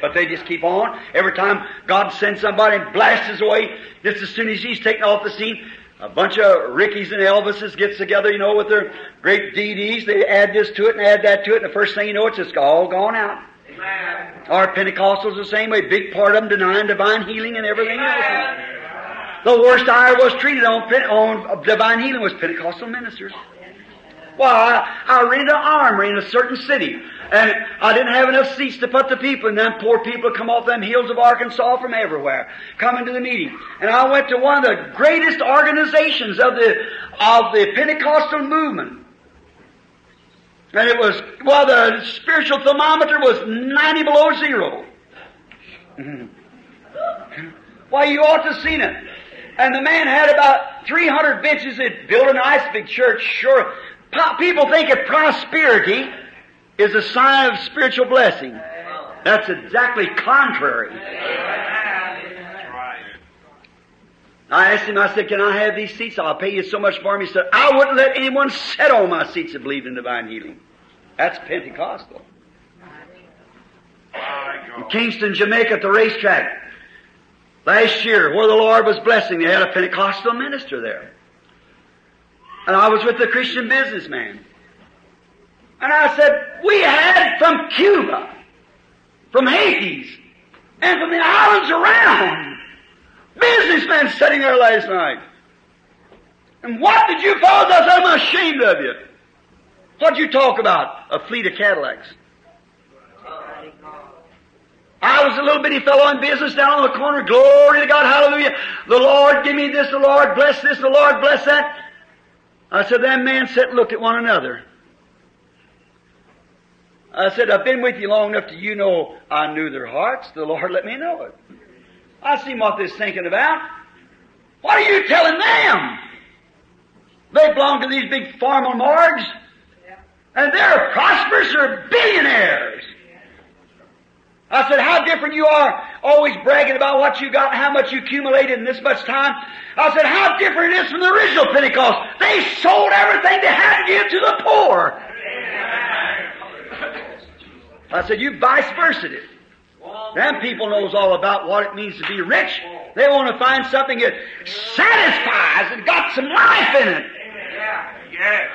But they just keep on. Every time God sends somebody and blasts us away, just as soon as he's taken off the scene, a bunch of Rickies and Elvises gets together, you know, with their great DDs. They add this to it and add that to it, and the first thing you know, it's just all gone out. Our Pentecostals the same way. Big part of them denying divine healing and everything else. The worst I was treated on, on divine healing was Pentecostal ministers. Well, I, I rented an armory in a certain city, and I didn't have enough seats to put the people, and them poor people come off them hills of Arkansas from everywhere, coming to the meeting. And I went to one of the greatest organizations of the, of the Pentecostal movement. And it was, well, the spiritual thermometer was 90 below zero. <laughs> Why, you ought to have seen it. And the man had about 300 benches. It built a nice big church, sure. People think that prosperity is a sign of spiritual blessing. That's exactly contrary. I asked him, I said, can I have these seats? I'll pay you so much for them. He said, I wouldn't let anyone sit on my seats that believed in divine healing. That's Pentecostal. In Kingston, Jamaica at the racetrack. Last year, where the Lord was blessing, they had a Pentecostal minister there. And I was with the Christian businessman. And I said, we had from Cuba, from Haiti, and from the islands around, businessmen sitting there last night. And what did you fellows? us? I'm ashamed of you. What'd you talk about? A fleet of Cadillacs. I was a little bitty fellow in business down on the corner. Glory to God, hallelujah. The Lord give me this, the Lord bless this, the Lord bless that. I said, that man sat and looked at one another. I said, I've been with you long enough to you know I knew their hearts. The Lord let me know it. I see what they're thinking about. What are you telling them? They belong to these big formal morgues. And they're prosperous or billionaires. I said, how different you are, always bragging about what you got and how much you accumulated in this much time. I said, how different it is from the original Pentecost. They sold everything they had to give to the poor. I said, you vice versa it. Them people knows all about what it means to be rich. They want to find something that satisfies and got some life in it. Yes.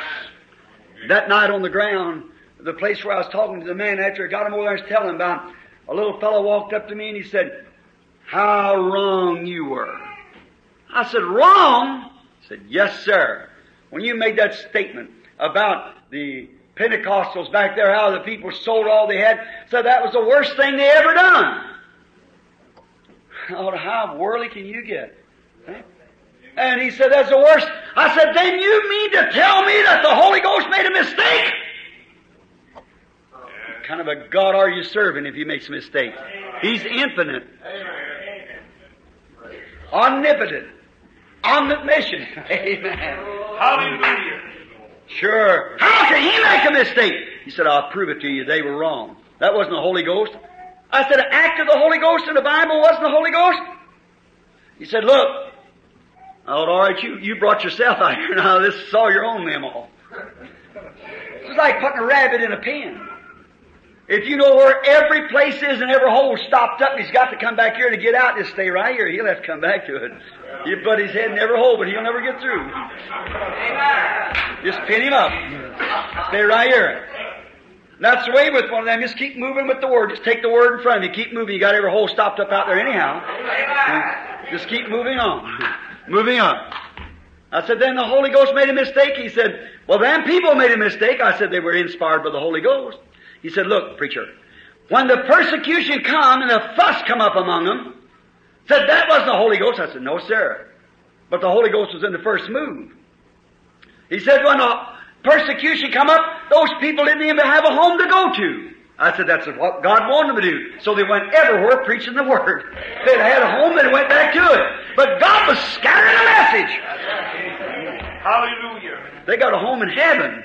That night on the ground, the place where I was talking to the man after I got him over there and was telling him about, a little fellow walked up to me and he said, how wrong you were. I said, wrong? He said, yes, sir. When you made that statement about the Pentecostals back there, how the people sold all they had, said that was the worst thing they ever done. <laughs> Oh, how worldly can you get? And he said, that's the worst. I said, then you mean to tell me that the Holy Ghost made a mistake? What kind of a God are you serving if he makes a mistake? He's infinite. Omnipotent. Omniscient. <laughs> Amen. Hallelujah. Sure. How can he make a mistake? He said, I'll prove it to you. They were wrong. That wasn't the Holy Ghost. I said, an act of the Holy Ghost in the Bible wasn't the Holy Ghost? He said, look. Oh, all right, you, you brought yourself out here <laughs> now. This is all your own memo. It's like putting a rabbit in a pen. If you know where every place is and every hole stopped up, he's got to come back here to get out. Just stay right here. He'll have to come back to it. You put his head in every hole, but he'll never get through. Just pin him up. Stay right here. That's the way with one of them. Just keep moving with the word. Just take the word in front of you. Keep moving. You got every hole stopped up out there anyhow. Just keep moving on. <laughs> Moving on. I said, then the Holy Ghost made a mistake. He said, well, then people made a mistake. I said, they were inspired by the Holy Ghost. He said, look, preacher, when the persecution come and the fuss come up among them, said that wasn't the Holy Ghost. I said, no, sir. But the Holy Ghost was in the first move. He said, when the persecution come up, those people didn't even have a home to go to. I said, that's what God wanted them to do. So they went everywhere preaching the Word. <laughs> They had a home, they went back to it. But God was scattering the message. Hallelujah. They got a home in heaven.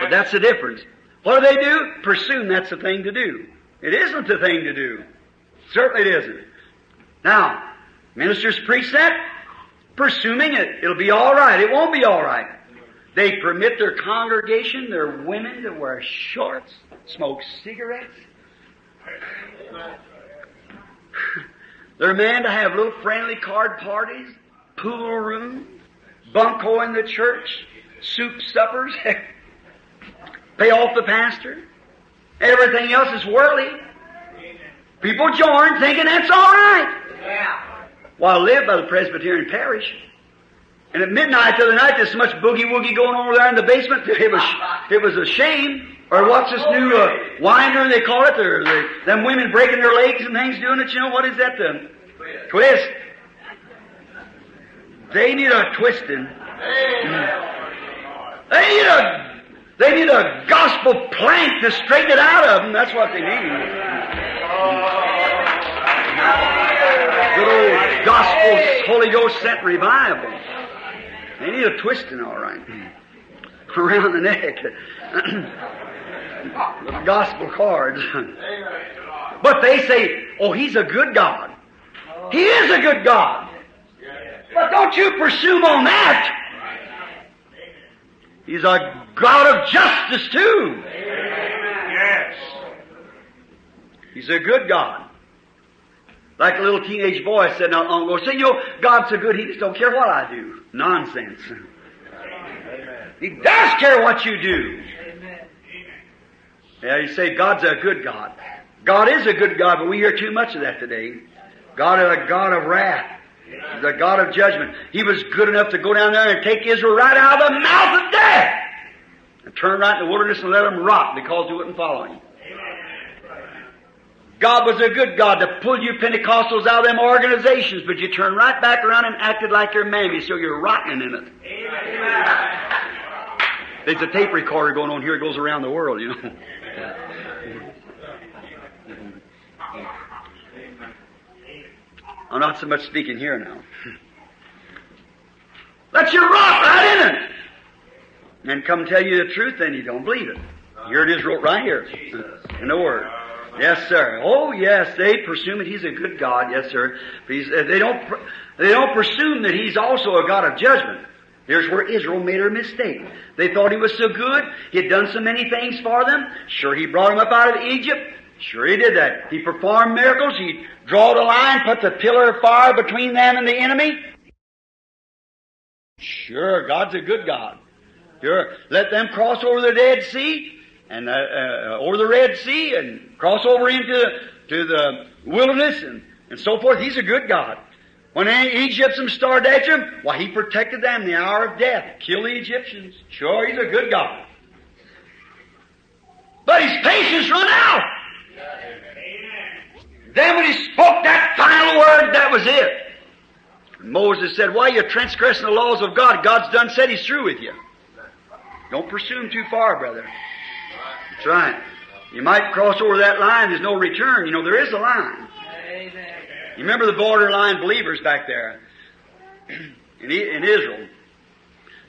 But that's the difference. What do they do? Presume that's the thing to do. It isn't the thing to do. Certainly it isn't. Now, ministers preach that, presuming it, it'll be alright. It won't be alright. They permit their congregation, their women to wear shorts, smoke cigarettes. They're men to have little friendly card parties, pool rooms, bunco in the church, soup suppers, <laughs> pay off the pastor. Everything else is worldly. People join thinking that's all right. Well, I live by the Presbyterian parish. And at midnight the other night, there's so much boogie woogie going on over there in the basement. <laughs> It was, it was a shame. Or what's this new uh, winder they call it? They're, they, them women breaking their legs and things doing it. You know what is that? The twist. They need a twisting. They need a they need a gospel plank to straighten it out of them. That's what they need. Good old gospel Holy Ghost sent revival. They need a twisting, all right, <laughs> around the neck. <clears throat> the gospel cards. <laughs> but they say, "Oh, he's a good God. He is a good God." But don't you presume on that. He's a God of justice too. Yes. He's a good God. Like a little teenage boy said not long ago, say, you know, God's so good, He just don't care what I do. Nonsense. He does care what you do. Yeah, you say God's a good God. God is a good God, but we hear too much of that today. God is a God of wrath. A God of judgment. He was good enough to go down there and take Israel right out of the mouth of death and turn right in the wilderness and let them rot because they wouldn't follow Him. God was a good God to pull you Pentecostals out of them organizations, but you turn right back around and acted like your mammy, so you're rotting in it. There's a tape recorder going on here. It goes around the world, you know. I'm not so much speaking here now. Let you rot right in it. And come tell you the truth, then you don't believe it. Here it is wrote right here. In the Word. Yes, sir. Oh, yes, they presume that He's a good God. Yes, sir. But he's, uh, they don't, they don't presume that He's also a God of judgment. Here's where Israel made her mistake. They thought He was so good. He had done so many things for them. Sure, He brought them up out of Egypt. Sure, He did that. He performed miracles. He drew a line, put the pillar of fire between them and the enemy. Sure, God's a good God. Sure, let them cross over the Dead Sea and uh, uh, over the Red Sea and cross over into to the wilderness and, and so forth. He's a good God. When Egyptians after him, why, he protected them in the hour of death, killed the Egyptians. Sure, he's a good God. But his patience run out. Then when he spoke that final word, that was it. Moses said, why you transgressing the laws of God? God's done said he's through with you. Don't presume too far, brother. That's right. You might cross over that line, there's no return. You know, there is a line. You remember the borderline believers back there <clears throat> in, in Israel?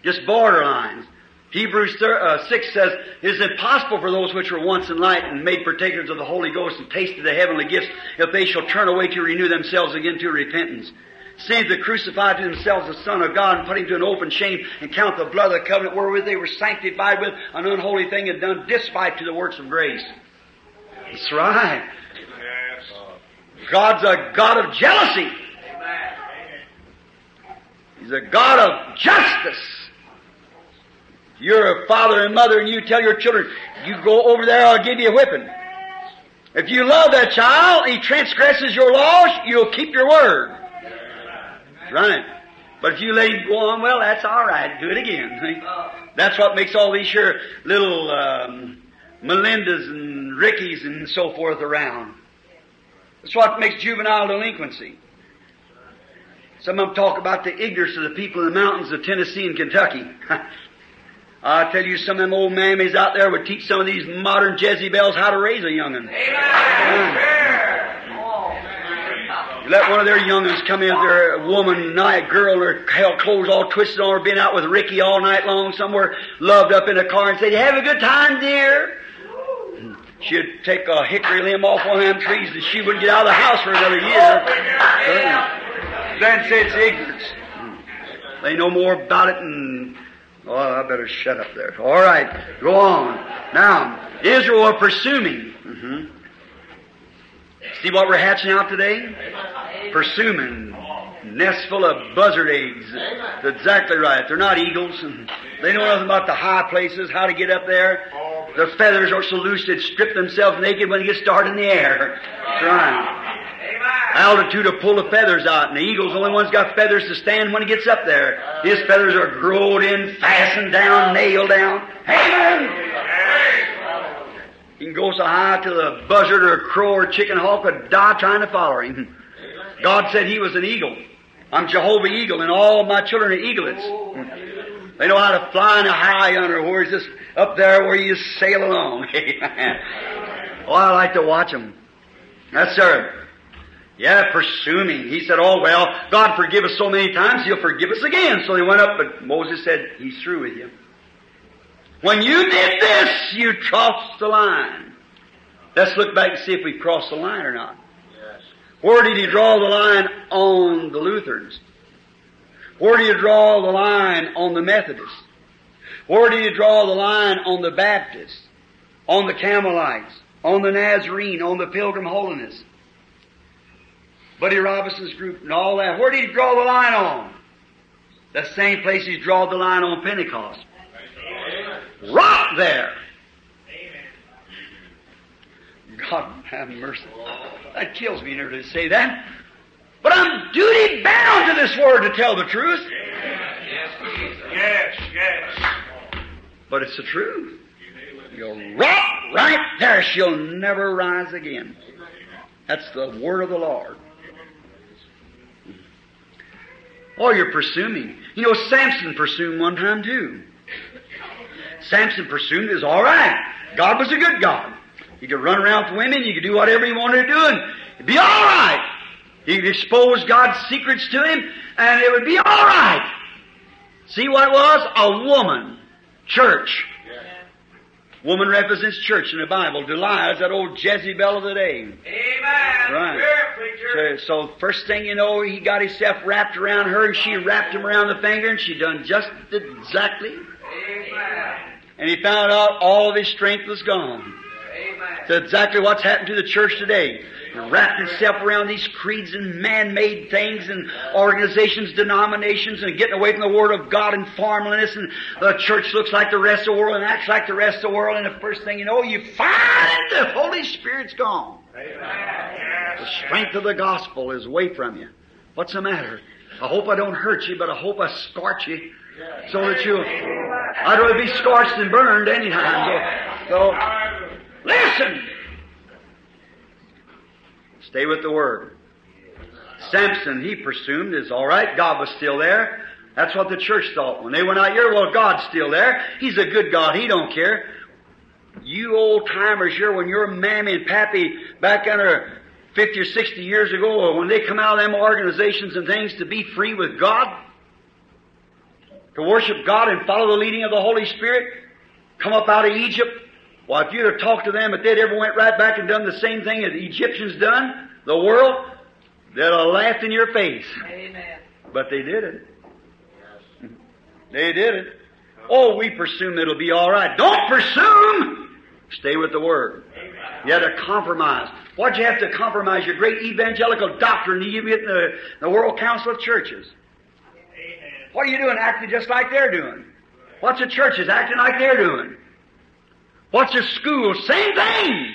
Just borderlines. Hebrews uh, 6 says, It is impossible for those which were once enlightened, and made partakers of the Holy Ghost, and tasted the heavenly gifts, if they shall turn away to renew themselves again to repentance. Seeing to crucify to themselves the Son of God and put him to an open shame and count the blood of the covenant wherewith they were sanctified with an unholy thing and done despite to the works of grace. That's right. God's a God of jealousy. He's a God of justice. You're a father and mother and you tell your children, you go over there, I'll give you a whipping. If you love that child, he transgresses your laws, you'll keep your word. That's right. But if you let him go on, well, that's all right. Do it again. That's what makes all these here little um, Melindas and Rickies and so forth around. That's what makes juvenile delinquency. Some of them talk about the ignorance of the people in the mountains of Tennessee and Kentucky. <laughs> I tell you, some of them old mammies out there would teach some of these modern Jezebels how to raise a young'un. You let one of their young'uns come in, their woman, night girl, her hell clothes all twisted on her, been out with Ricky all night long somewhere, loved up in a car and say, you have a good time, dear? She'd take a hickory limb off one of them trees and she wouldn't get out of the house for another year. Then say it's ignorance. They know more about it and Oh, I better shut up there. All right, go on. Now, Israel are presuming. hmm See what we're hatching out today? Pursuing. Nest full of buzzard eggs. That's exactly right. They're not eagles. And they know nothing about the high places, how to get up there. Their feathers are so loose they'd strip themselves naked when they get started in the air. That's. Altitude to pull the feathers out, and the eagle's the only one's got feathers to stand when he gets up there. His feathers are growed in, fastened down, nailed down. Amen! He can go so high till a buzzard or a crow or a chicken hawk would die trying to follow him. God said he was an eagle. I'm Jehovah Eagle, and all my children are eaglets. They know how to fly in a high under, where it's just up there where you sail along. <laughs> oh, I like to watch them. Yes, sir. Yeah, presuming. He said, oh well, God forgive us so many times, He'll forgive us again. So he went up, but Moses said, He's through with you. When you did this, you crossed the line. Let's look back and see if we crossed the line or not. Where did he draw the line on the Lutherans? Where do you draw the line on the Methodists? Where do you draw the line on the Baptists? On the Campbellites? On the Nazarene? On the Pilgrim Holiness? Buddy Robinson's group and all that. Where did he draw the line on? The same place he drew the line on Pentecost. Right there. God have mercy. That kills me never to say that. But I'm duty bound to this word to tell the truth. Yes, yes. yes. But it's the truth. You'll rot right there. She'll never rise again. That's the word of the Lord. Oh, you're presuming. You know, Samson presumed one time too. Samson presumed is all right. God was a good God. He could run around with women, He could do whatever he wanted to do, and it'd be all right. He could expose God's secrets to him, and it would be all right. See what it was? A woman. Church. Woman represents church in the Bible. Delilah is that old Jezebel of the day. Amen. Right. Sure. So, so first thing you know, he got himself wrapped around her, and she wrapped him around the finger, and she done just exactly. Amen. And he found out all of his strength was gone. That's exactly what's happened to the church today. It wrapped itself around these creeds and man-made things and organizations, denominations, and getting away from the Word of God and formlessness, and the church looks like the rest of the world and acts like the rest of the world, and the first thing you know, you find the Holy Spirit's gone. The strength of the gospel is away from you. What's the matter? I hope I don't hurt you, but I hope I scorch you so that you. I'd rather be scorched than burned anytime. So, so listen. Stay with the word. Samson, he presumed, is all right. God was still there. That's what the church thought. When they went out here, well, God's still there. He's a good God. He don't care. You old timers here, when your mammy and pappy back under 50 or 60 years ago, or when they come out of them organizations and things to be free with God, to worship God and follow the leading of the Holy Spirit, come up out of Egypt, well, if you'd have talked to them, if they'd ever went right back and done the same thing as the Egyptians done, the world, they'd have laughed in your face. Amen. But they didn't. They didn't. Oh, we presume it'll be all right. Don't presume! Stay with the Word. You had to compromise. Why'd you have to compromise your great evangelical doctrine you get in the, the World Council of Churches? What are you doing acting just like they're doing? What's the churches acting like they're doing? What's the school? Same thing!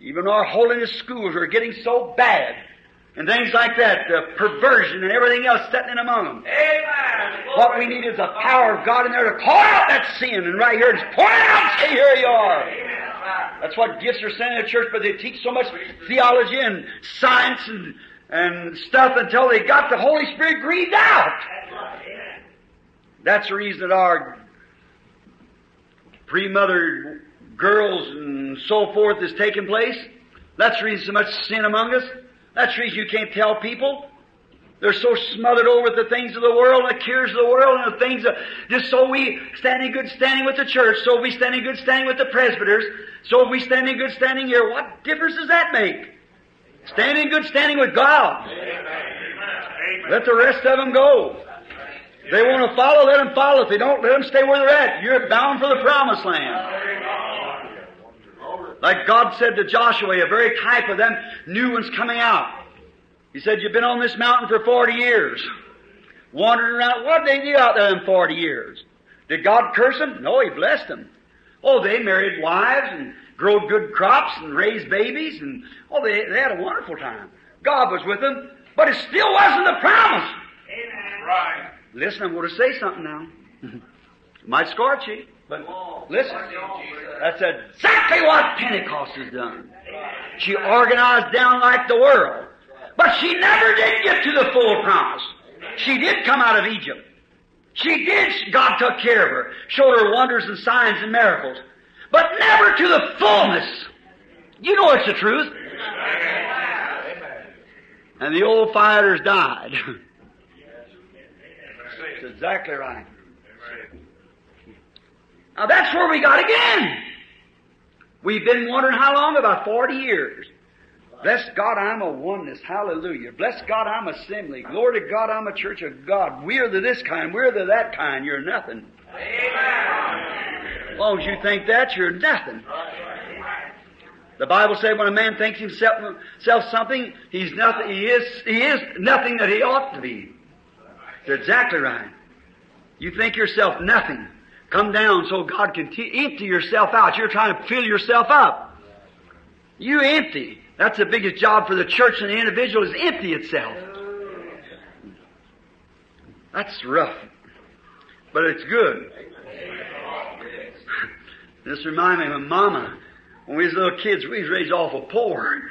Even our holiness schools are getting so bad. And things like that, the perversion and everything else setting in among them. Amen. What we need is the power of God in there to call out that sin, and right here, just point it out, say, here you are. That's what gifts are sent in the church, but they teach so much theology and science and, and stuff until they got the Holy Spirit grieved out. That's the reason that our pre-mothered girls and so forth is taking place. That's the reason so much sin among us. That's the reason you can't tell people. They're so smothered over with the things of the world and the cares of the world and the things of, just so we stand in good standing with the church, so we stand in good standing with the presbyters, so we stand in good standing here. What difference does that make? Stand in good standing with God. Let the rest of them go. If they want to follow, let them follow. If they don't, let them stay where they're at. You're bound for the promised land. Like God said to Joshua, a very type of them new ones coming out. He said, You've been on this mountain for 40 years. Wandering around. What did they do out there in 40 years? Did God curse them? No, He blessed them. Oh, they married wives and growed good crops and raised babies and, oh, they, they had a wonderful time. God was with them, but it still wasn't the promise. Amen. Right. Listen, I'm going to say something now. <laughs> Might scorch you, but listen. That's exactly what Pentecost has done. She organized down like the world. But she never did get to the full promise. She did come out of Egypt. She did, God took care of her, showed her wonders and signs and miracles. But never to the fullness. You know it's the truth. And the old fighters died. <laughs> Exactly right. Now that's where we got again. We've been wondering how long? About 40 years. Bless God, I'm a oneness. Hallelujah. Bless God, I'm assembly. Glory to God, I'm a church of God. We're the this kind. We're the that kind. You're nothing. As long as you think that, you're nothing. The Bible said when a man thinks himself, himself something, he's nothing, he is, he is nothing that he ought to be. Exactly right. You think yourself nothing. Come down so God can t- empty yourself out. You're trying to fill yourself up. You empty. That's the biggest job for the church and the individual is empty itself. That's rough. But it's good. <laughs> This reminds me of mama. When we was little kids, we was raised awful poor.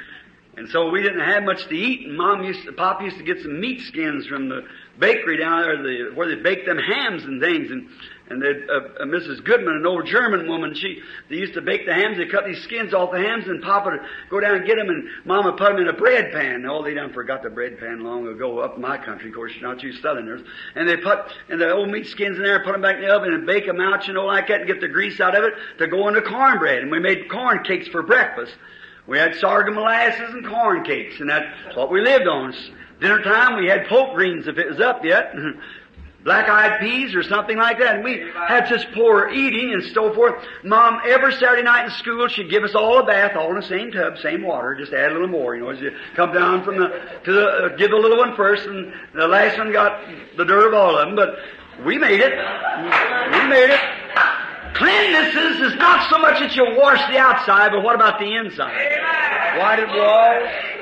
And so we didn't have much to eat, and Mom used to, Pop used to get some meat skins from the bakery down there, the, where they bake them hams and things, and and uh, uh, Mrs. Goodman, an old German woman, she they used to bake the hams. They cut these skins off the hams, and Papa would go down and get them, and Mama put them in a bread pan. Oh, they done forgot the bread pan long ago up in my country, of course, not you Southerners. And they put and the old meat skins in there, put them back in the oven, and bake them out, you know, like that, and get the grease out of it to go into cornbread. And we made corn cakes for breakfast. We had sorghum molasses and corn cakes, and that's what we lived on. Dinner time, we had poke greens if it was up yet. <laughs> Black-eyed peas or something like that. And we had such poor eating and so forth. Mom, every Saturday night in school, she'd give us all a bath, all in the same tub, same water, just add a little more, you know, as you come down from the, to the, uh, give the little one first, and the last one got the dirt of all of them, but we made it. We made it. Cleanliness is not so much that you wash the outside, but what about the inside? Whited walls,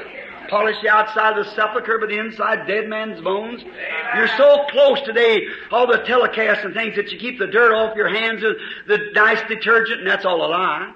polish the outside of the sepulchre, but the inside dead man's bones. You're so close today, all the telecasts and things that you keep the dirt off your hands, and the nice detergent, and that's all a lie.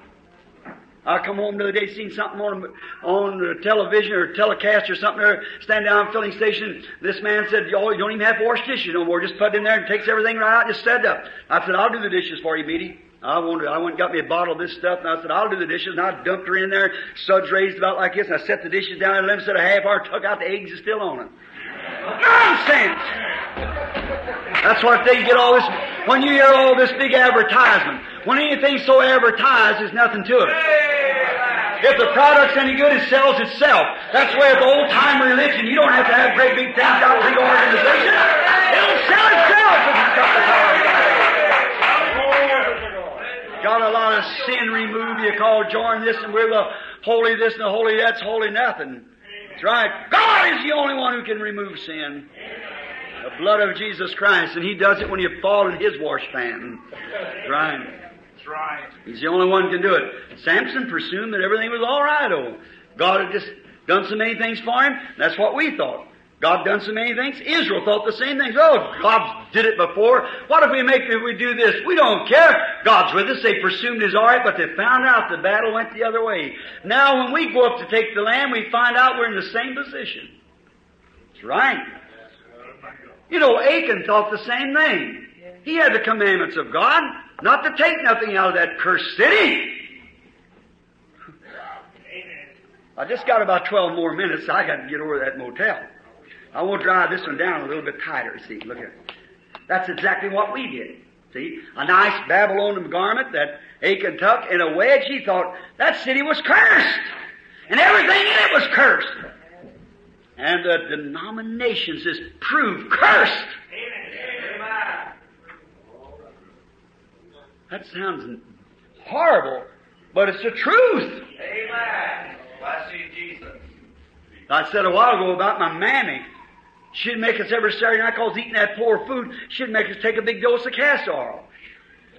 I come home the other day, seen something on on television or telecast or something there, stand down filling station. This man said, "Oh, you don't even have to wash dishes no more. Just put it in there and takes everything right out, just it up." I said, "I'll do the dishes for you, Meda." I I went and got me a bottle of this stuff, and I said, I'll do the dishes, and I dumped her in there, suds raised about like this, and I set the dishes down, and let them sit a half hour, took out the eggs, and still on it. Nonsense! That's what they get all this, when you hear all this big advertisement, when anything's so advertised, there's nothing to it. If the product's any good, it sells itself. That's why with old time religion, you don't have to have great big out, big organization. It'll sell itself if it's got the power of. Got a lot of sin removed. You call join this and we're the holy this and the holy that's holy nothing. That's right. God is the only one who can remove sin. The blood of Jesus Christ, and He does it when you fall in His wash pan. That's right. That's right. He's the only one who can do it. Samson presumed that everything was all right. Oh, God had just done so many things for him. That's what we thought. God done so many things. Israel thought the same things. Oh, God did it before. What if we make if we do this? We don't care. God's with us. They presumed it's all right, but they found out the battle went the other way. Now, when we go up to take the land, we find out we're in the same position. That's right. You know, Achan thought the same thing. He had the commandments of God, not to take nothing out of that cursed city. I just got about 12 more minutes. So I got to get over that motel. I to drive this one down a little bit tighter. See, look here. That's exactly what we did. See, a nice Babylonian garment that Achan tuck in a wedge. He thought that city was cursed, and everything in it was cursed. And the denominations is proved cursed. That sounds horrible, but it's the truth. Amen. Bless you, Jesus. I said a while ago about my mammy. She'd make us every Saturday night, cause eating that poor food, she'd make us take a big dose of castor oil.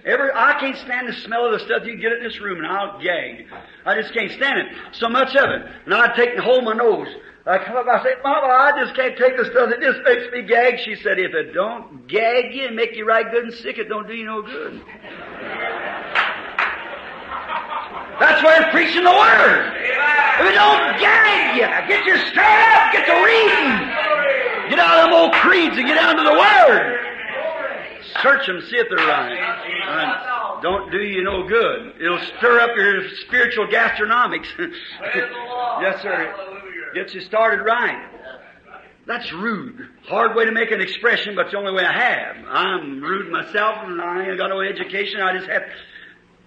Every, I can't stand the smell of the stuff. You get in this room and I'll gag. I just can't stand it. So much of it. And I'd take and hold my nose. I come up, I say, Mama, I just can't take the stuff. It just makes me gag. She said, if it don't gag you and make you right good and sick, it don't do you no good. That's why I'm preaching the Word. If it don't gag you, get you stirred up, get to reading. Get out of them old creeds and get down to the Word. Search them, see if they're right. And don't do you no good. It'll stir up your spiritual gastronomics. <laughs> yes, sir. Gets you started right. That's rude. Hard way to make an expression, but it's the only way I have. I'm rude myself, and I ain't got no education. I just have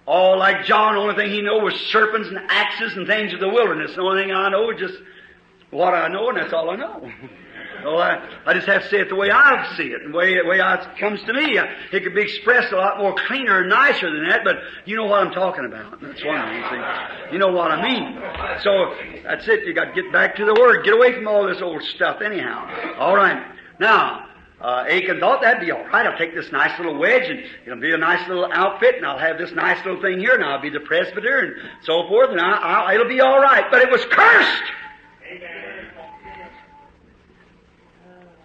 all like John. The only thing he know was serpents and axes and things of the wilderness. The only thing I know is just what I know, and that's all I know. <laughs> So I, I just have to say it the way I see it, the way, the way it comes to me. It could be expressed a lot more cleaner and nicer than that, but you know what I'm talking about. That's one of these things. You know what I mean. So that's it. You got to get back to the Word. Get away from all this old stuff anyhow. All right. Now, uh, Achan thought that'd be all right. I'll take this nice little wedge and it'll be a nice little outfit and I'll have this nice little thing here and I'll be the presbyter and so forth and I, I, it'll be all right. But it was cursed.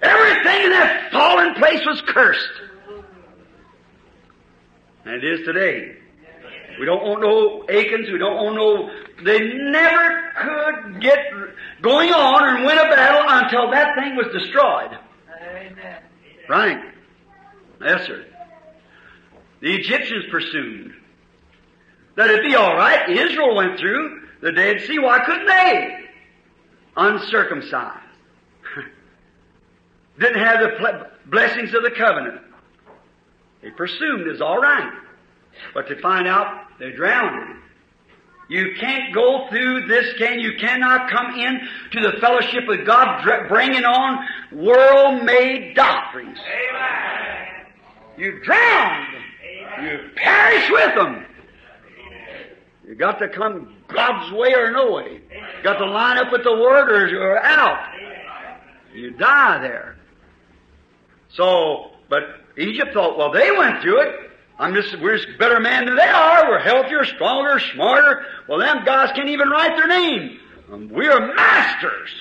Everything in that fallen place was cursed. And it is today. We don't want no Achans, we don't want no, they never could get going on and win a battle until that thing was destroyed. Amen. Right. Yes, sir. The Egyptians pursued. That it'd be alright. Israel went through the Red Sea. Why couldn't they? Uncircumcised. <laughs> Didn't have the ple- blessings of the covenant. They presumed it's alright. But to find out, they drowned. You can't go through this, can you? cannot come in to the fellowship with God bringing on world-made doctrines. You drowned. You perish with them. You got to come God's way or no way. You Got to line up with the Word or you're out. You die there. So, but Egypt thought, well, they went through it. I'm just, we're just better men than they are. We're healthier, stronger, smarter. Well, them guys can't even write their name. Um, we're masters.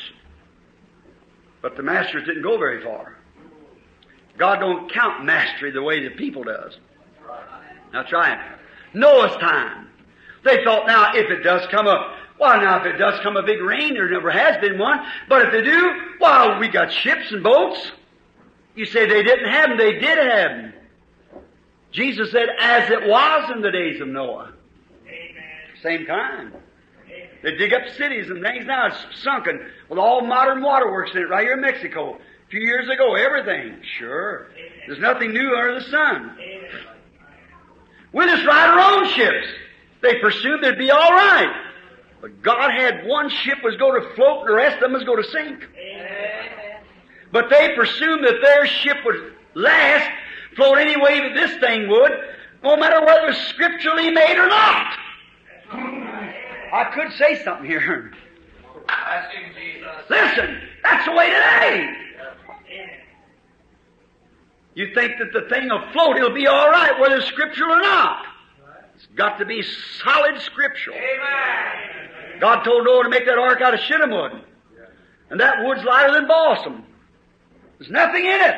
But the masters didn't go very far. God don't count mastery the way the people does. That's right. Noah's time. They thought now if it does come up, well now if it does come a big rain, there never has been one, but if they do, well we got ships and boats. You say they didn't have them, they did have them. Jesus said, as it was in the days of Noah. Same kind. They dig up cities and things now, it's sunken with all modern waterworks in it right here in Mexico. A few years ago, everything. Sure. There's nothing new under the sun. We just ride our own ships. They presumed they'd be all right. But God had one ship was going to float, and the rest of them was going to sink. But they presumed that their ship would last, float any way that this thing would, no matter whether it was scripturally made or not. I could say something here. Listen, that's the way today. You think that the thing will float, it'll be all right, whether it's scriptural or not. It's got to be solid scriptural. God told Noah to make that ark out of shittim wood. And that wood's lighter than balsam. There's nothing in it.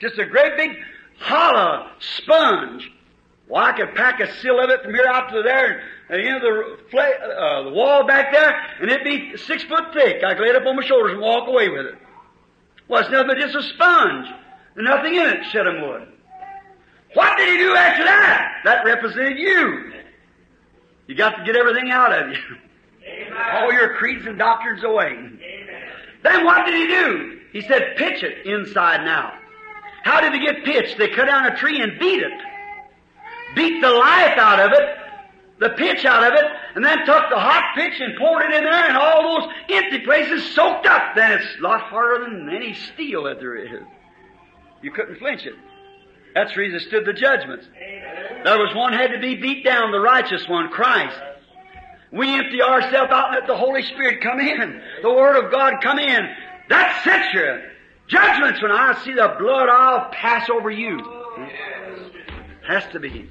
Just a great big hollow sponge. Well, I could pack a seal of it from here out to there, and the end of the, fla- uh, the wall back there, and it'd be six foot thick. I could lay it up on my shoulders and walk away with it. Well, it's nothing but just a sponge. Nothing in it, shittim wood. What did he do after that? That represented you. You got to get everything out of you. All your creeds and doctrines away. Then what did he do? He said, pitch it inside and out. How did they get pitch? They cut down a tree and beat it. Beat the life out of it, the pitch out of it, and then took the hot pitch and poured it in there, and all those empty places soaked up. Then it's a lot harder than any steel that there is. You couldn't flinch it. That's the reason it stood the judgments. There was one had to be beat down, the righteous one, Christ. We empty ourselves out and let the Holy Spirit come in. The Word of God come in. That sets you. Judgments, when I see the blood, I'll pass over you. Has to be.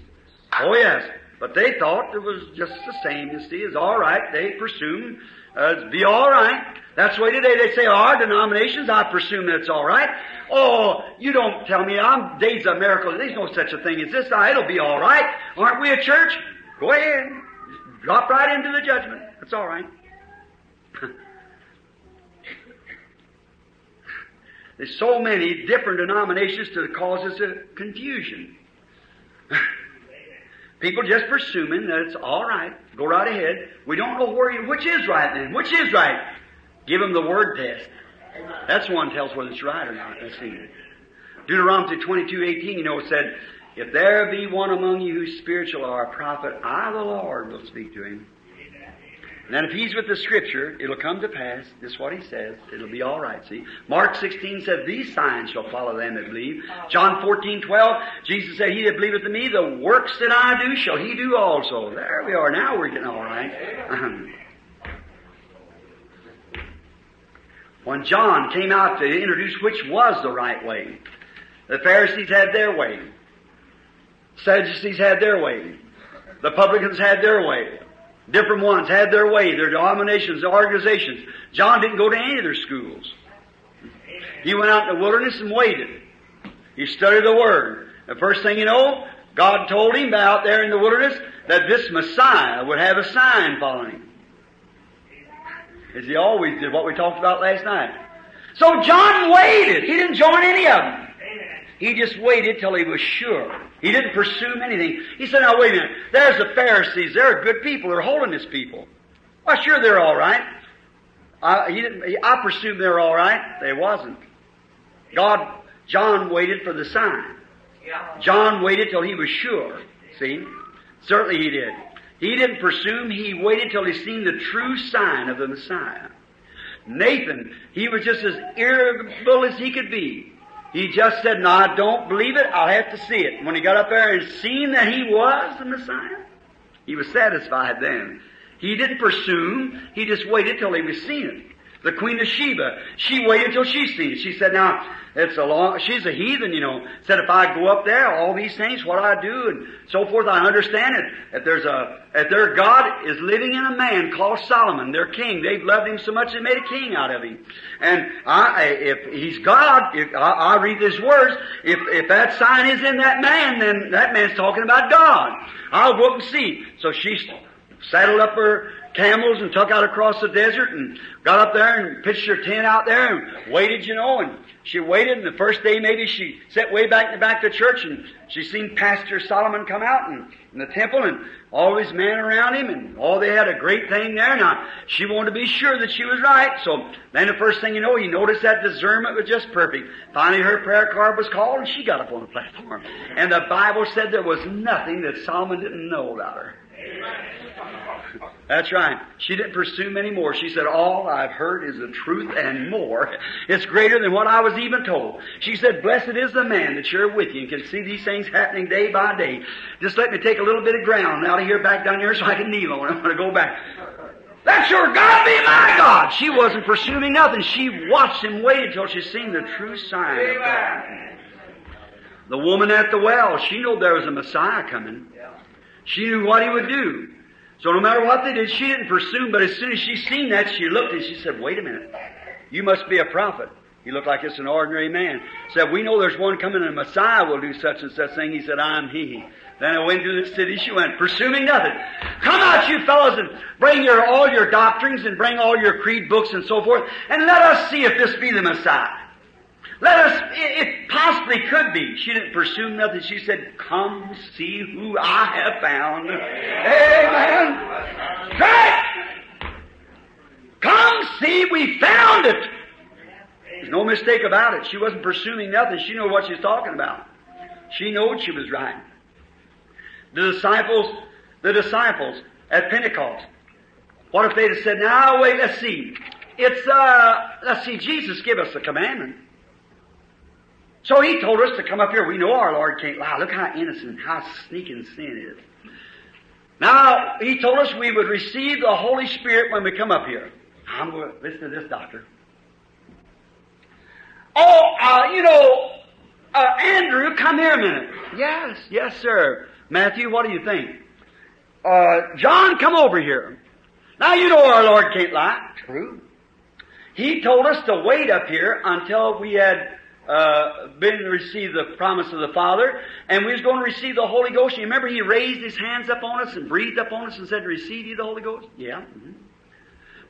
Oh yes. But they thought it was just the same, you see. It's alright. They presume uh, it'd be alright. That's the way today they say our denominations, I presume that's alright. Oh, you don't tell me I'm days of miracles. There's no such a thing as this. Now, it'll be alright. Aren't we a church? Go ahead. Drop right into the judgment. That's alright. <laughs> There's so many different denominations to cause us a confusion. <laughs> People just presuming that it's all right. Go right ahead. We don't know where you, which is right then. Which is right? Give them the word test. That's one tells whether it's right or not. Let's see. Deuteronomy 22, 18, you know, it said, If there be one among you who's spiritual or a prophet, I, the Lord, will speak to him. And then if he's with the scripture, it'll come to pass. This is what he says. It'll be all right, see. Mark 16 said, These signs shall follow them that believe. Oh. John 14, 12, Jesus said, He that believeth in me, the works that I do shall he do also. There we are. Now we're getting all right. <clears throat> when John came out to introduce which was the right way, the Pharisees had their way. Sadducees had their way. The publicans had their way. Different ones had their way, their denominations, their organizations. John didn't go to any of their schools. He went out in the wilderness and waited. He studied the Word. The first thing you know, God told him out there in the wilderness that this Messiah would have a sign following him. As he always did, what we talked about last night. So John waited. He didn't join any of them. He just waited till he was sure. He didn't pursue anything. He said, now wait a minute. There's the Pharisees. They're good people. They're holiness people. Well, sure, they're all right. I, he didn't, I presume they're all right. They wasn't. God, John waited for the sign. John waited till he was sure. See? Certainly he did. He didn't presume. He waited till he seen the true sign of the Messiah. Nathan, he was just as irritable as he could be. He just said, No, I don't believe it. I'll have to see it. When he got up there and seen that he was the Messiah, he was satisfied then. He didn't presume. He just waited till he was seen it. The Queen of Sheba, she waited till she seen it. She said, now, it's a long, she's a heathen, you know. Said if I go up there, all these things, what I do and so forth, I understand it. If there's a, if their God is living in a man called Solomon, their king, they've loved him so much they made a king out of him. And I, if he's God, if I, I read his words, if, if that sign is in that man, then that man's talking about God. I'll go up and see. So she saddled up her camels and took out across the desert and got up there and pitched her tent out there and waited, you know, and she waited and the first day maybe she sat way back in the back of the church and she seen Pastor Solomon come out and, in the temple and all his men around him and all they had a great thing there. Now, she wanted to be sure that she was right. So then the first thing you know, he noticed that discernment was just perfect. Finally her prayer card was called and she got up on the platform. And the Bible said there was nothing that Solomon didn't know about her. That's right. She didn't pursue any more. She said, all I've heard is the truth and more. It's greater than what I was even told. She said, blessed is the man that you're with you and can see these things happening day by day. Just let me take a little bit of ground out of here back down here so I can kneel on it when to go back. That's your God be my God. She wasn't pursuing nothing. She watched him wait until she seen the true sign of God. The woman at the well, she knew there was a Messiah coming. She knew what he would do. So no matter what they did, she didn't pursue him, but as soon as she seen that, she looked and she said, wait a minute. You must be a prophet. He looked like it's an ordinary man. Said, we know there's one coming and a Messiah will do such and such thing. He said, I'm he. Then I went to the city. She went, pursuing nothing. Come out, you fellows, and bring your, all your doctrines and bring all your creed books and so forth, and let us see if this be the Messiah. Let us, it possibly could be. She didn't pursue nothing. She said, come see who I have found. Amen. Come see, we found it. There's no mistake about it. She wasn't pursuing nothing. She knew what she was talking about. She knew she was right. The disciples, the disciples at Pentecost. What if they'd have said, now wait, let's see. It's, uh, let's see, Jesus gave us a commandment. So he told us to come up here. We know our Lord can't lie. Look how innocent, how sneaking sin is. Now, he told us we would receive the Holy Spirit when we come up here. I'm going to listen to this, doctor. Oh, uh, you know, uh, Andrew, come here a minute. Yes, yes, sir. Matthew, what do you think? Uh, John, come over here. Now, you know our Lord can't lie. True. He told us to wait up here until we had uh, been received the promise of the Father, and we was going to receive the Holy Ghost. You remember He raised His hands up on us and breathed upon us and said, "Receive ye the Holy Ghost." Yeah. Mm-hmm.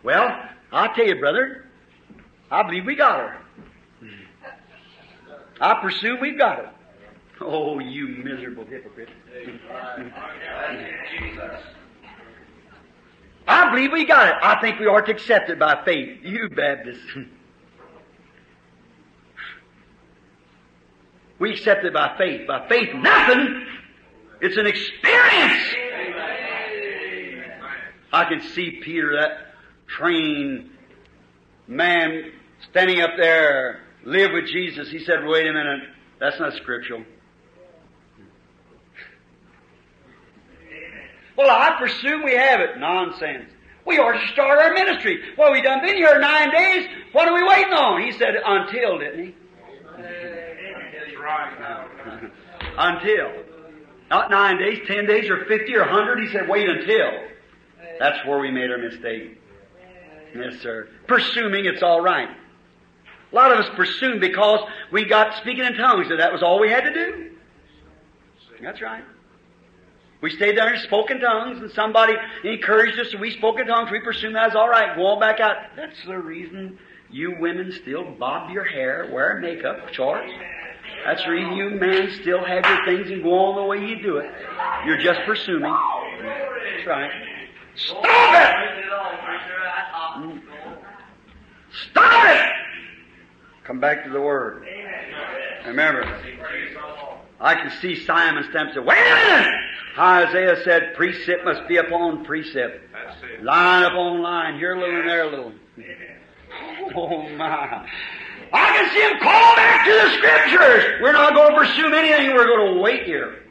Well, I'll tell you, brother, I believe we got her. I presume we've got it. Oh, you miserable hypocrite. I believe we got it. I think we are to accept it by faith. You Baptists. <laughs> We accept it by faith. By faith, nothing. It's an experience. I can see Peter, that trained man, standing up there, live with Jesus. He said, wait a minute, that's not scriptural. Well, I presume we have it. Nonsense. We ought to start our ministry. Well, we done been here nine days. What are we waiting on? He said, until, didn't he? <laughs> until. Not nine days, ten days, or fifty, or hundred. He said, wait until. That's where we made our mistake. Yes, sir. Presuming it's all right. A lot of us presume because we got speaking in tongues that that was all we had to do. That's right. We stayed there and spoke in tongues, and somebody encouraged us, and we spoke in tongues. We presumed that was all right. Go on back out. That's the reason you women still bob your hair, wear makeup, shorts. That's the reason you men still have your things and go on the way you do it. You're just presuming. That's right. Stop it! Stop it! Come back to the Word. Remember, I can see Simon Stamp say, wait a minute! Isaiah said precept must be upon precept. Line upon line, here a little and there a little. <laughs> Oh my. I can see him call back to the scriptures. We're not going to pursue anything. We're going to wait here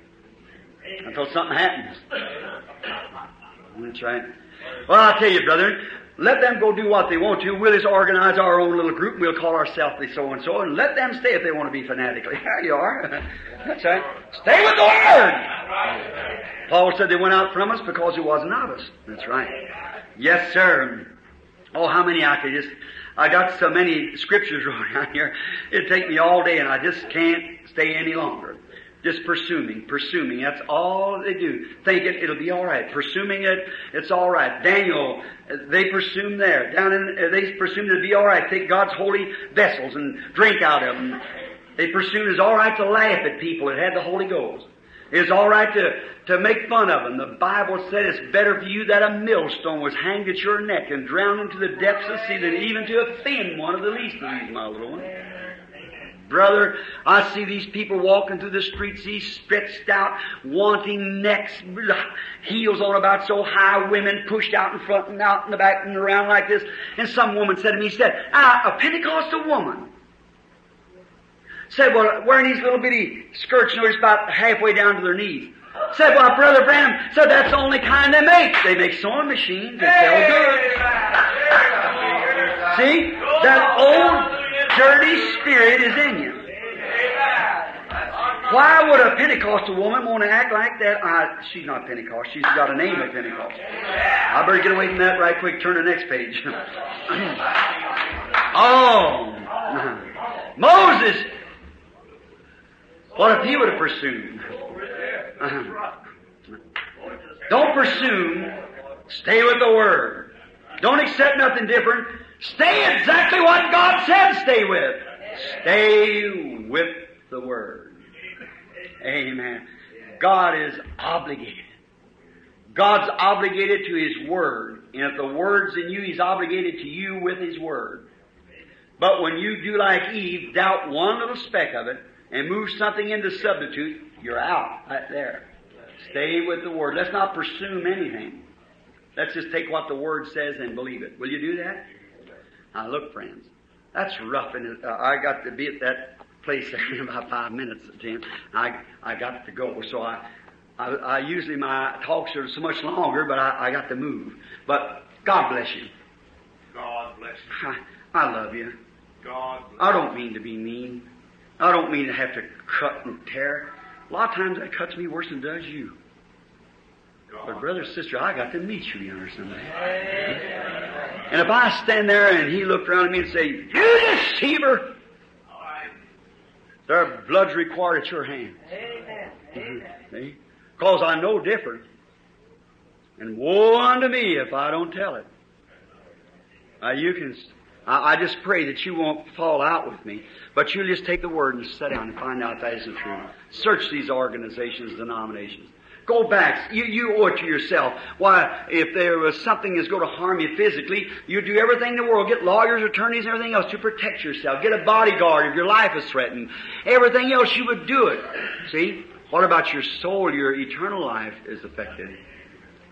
until something happens. That's right. Well, I'll tell you, brother, let them go do what they want to. We'll just organize our own little group and we'll call ourselves the so and so and let them stay if they want to be fanatically. <laughs> There you are. That's right. Stay with the Word. Paul said they went out from us because he wasn't of us. That's right. Yes, sir. Oh, how many I could just I got so many scriptures <laughs> wrote down here, it'd take me all day and I just can't stay any longer. Just presuming, presuming. That's all they do. Thinking it'll be alright. Presuming it, it's alright. Daniel, they presume there. Down in, uh, they presumed it'd be alright. Take God's holy vessels and drink out of them. They presumed it's alright to laugh at people that had the Holy Ghost. It's all right to, to make fun of them. The Bible said it's better for you that a millstone was hanged at your neck and drowned into the depths of the sea than even to offend one of the least of these, my little one. Brother, I see these people walking through the streets, these stretched out, wanting necks, heels on about so high, women pushed out in front and out in the back and around like this. And some woman said to me, she said, ah, a Pentecostal woman Said, well, wearing these little bitty skirts, you know, it's about halfway down to their knees. Said, well, Brother Branham said that's the only kind they make. They make sewing machines that sell goods. See? That old dirty spirit is in you. Why would a Pentecostal woman want to act like that? Uh, she's not Pentecost. She's got a name of Pentecost. I better get away from that right quick. Turn to the next page. <clears throat> oh. Moses what if he would have pursued? Uh-huh. Don't pursue. Stay with the Word. Don't accept nothing different. Stay exactly what God said stay with. Stay with the Word. Amen. God is obligated. God's obligated to His Word. And if the Word's in you, He's obligated to you with His Word. But when you do like Eve, doubt one little speck of it, and move something into substitute, you're out right there. Stay with the Word. Let's not presume anything. Let's just take what the Word says and believe it. Will you do that? Now look, friends, that's rough. And uh, I got to be at that place <laughs> in about five minutes, Tim. I I got to go, so I. I, I usually my talks are so much longer, but I, I got to move. But God bless you. God bless you. I, I love you. God bless I don't mean to be mean. I don't mean to have to cut and tear. A lot of times that cuts me worse than it does you. But brother, sister, I got to meet you, you understand that? And if I stand there and he looked around at me and say, You deceiver! Their blood's required at your hand. See? Because I know different. And woe unto me if I don't tell it. Now you can, I, I just pray that you won't fall out with me, but you just take the word and sit down and find out if that isn't true. Search these organizations, denominations. Go back. You, you owe it to yourself. Why, if there was something that's going to harm you physically, you do everything in the world. Get lawyers, attorneys, everything else to protect yourself. Get a bodyguard if your life is threatened. Everything else, you would do it. See? What about your soul? Your eternal life is affected.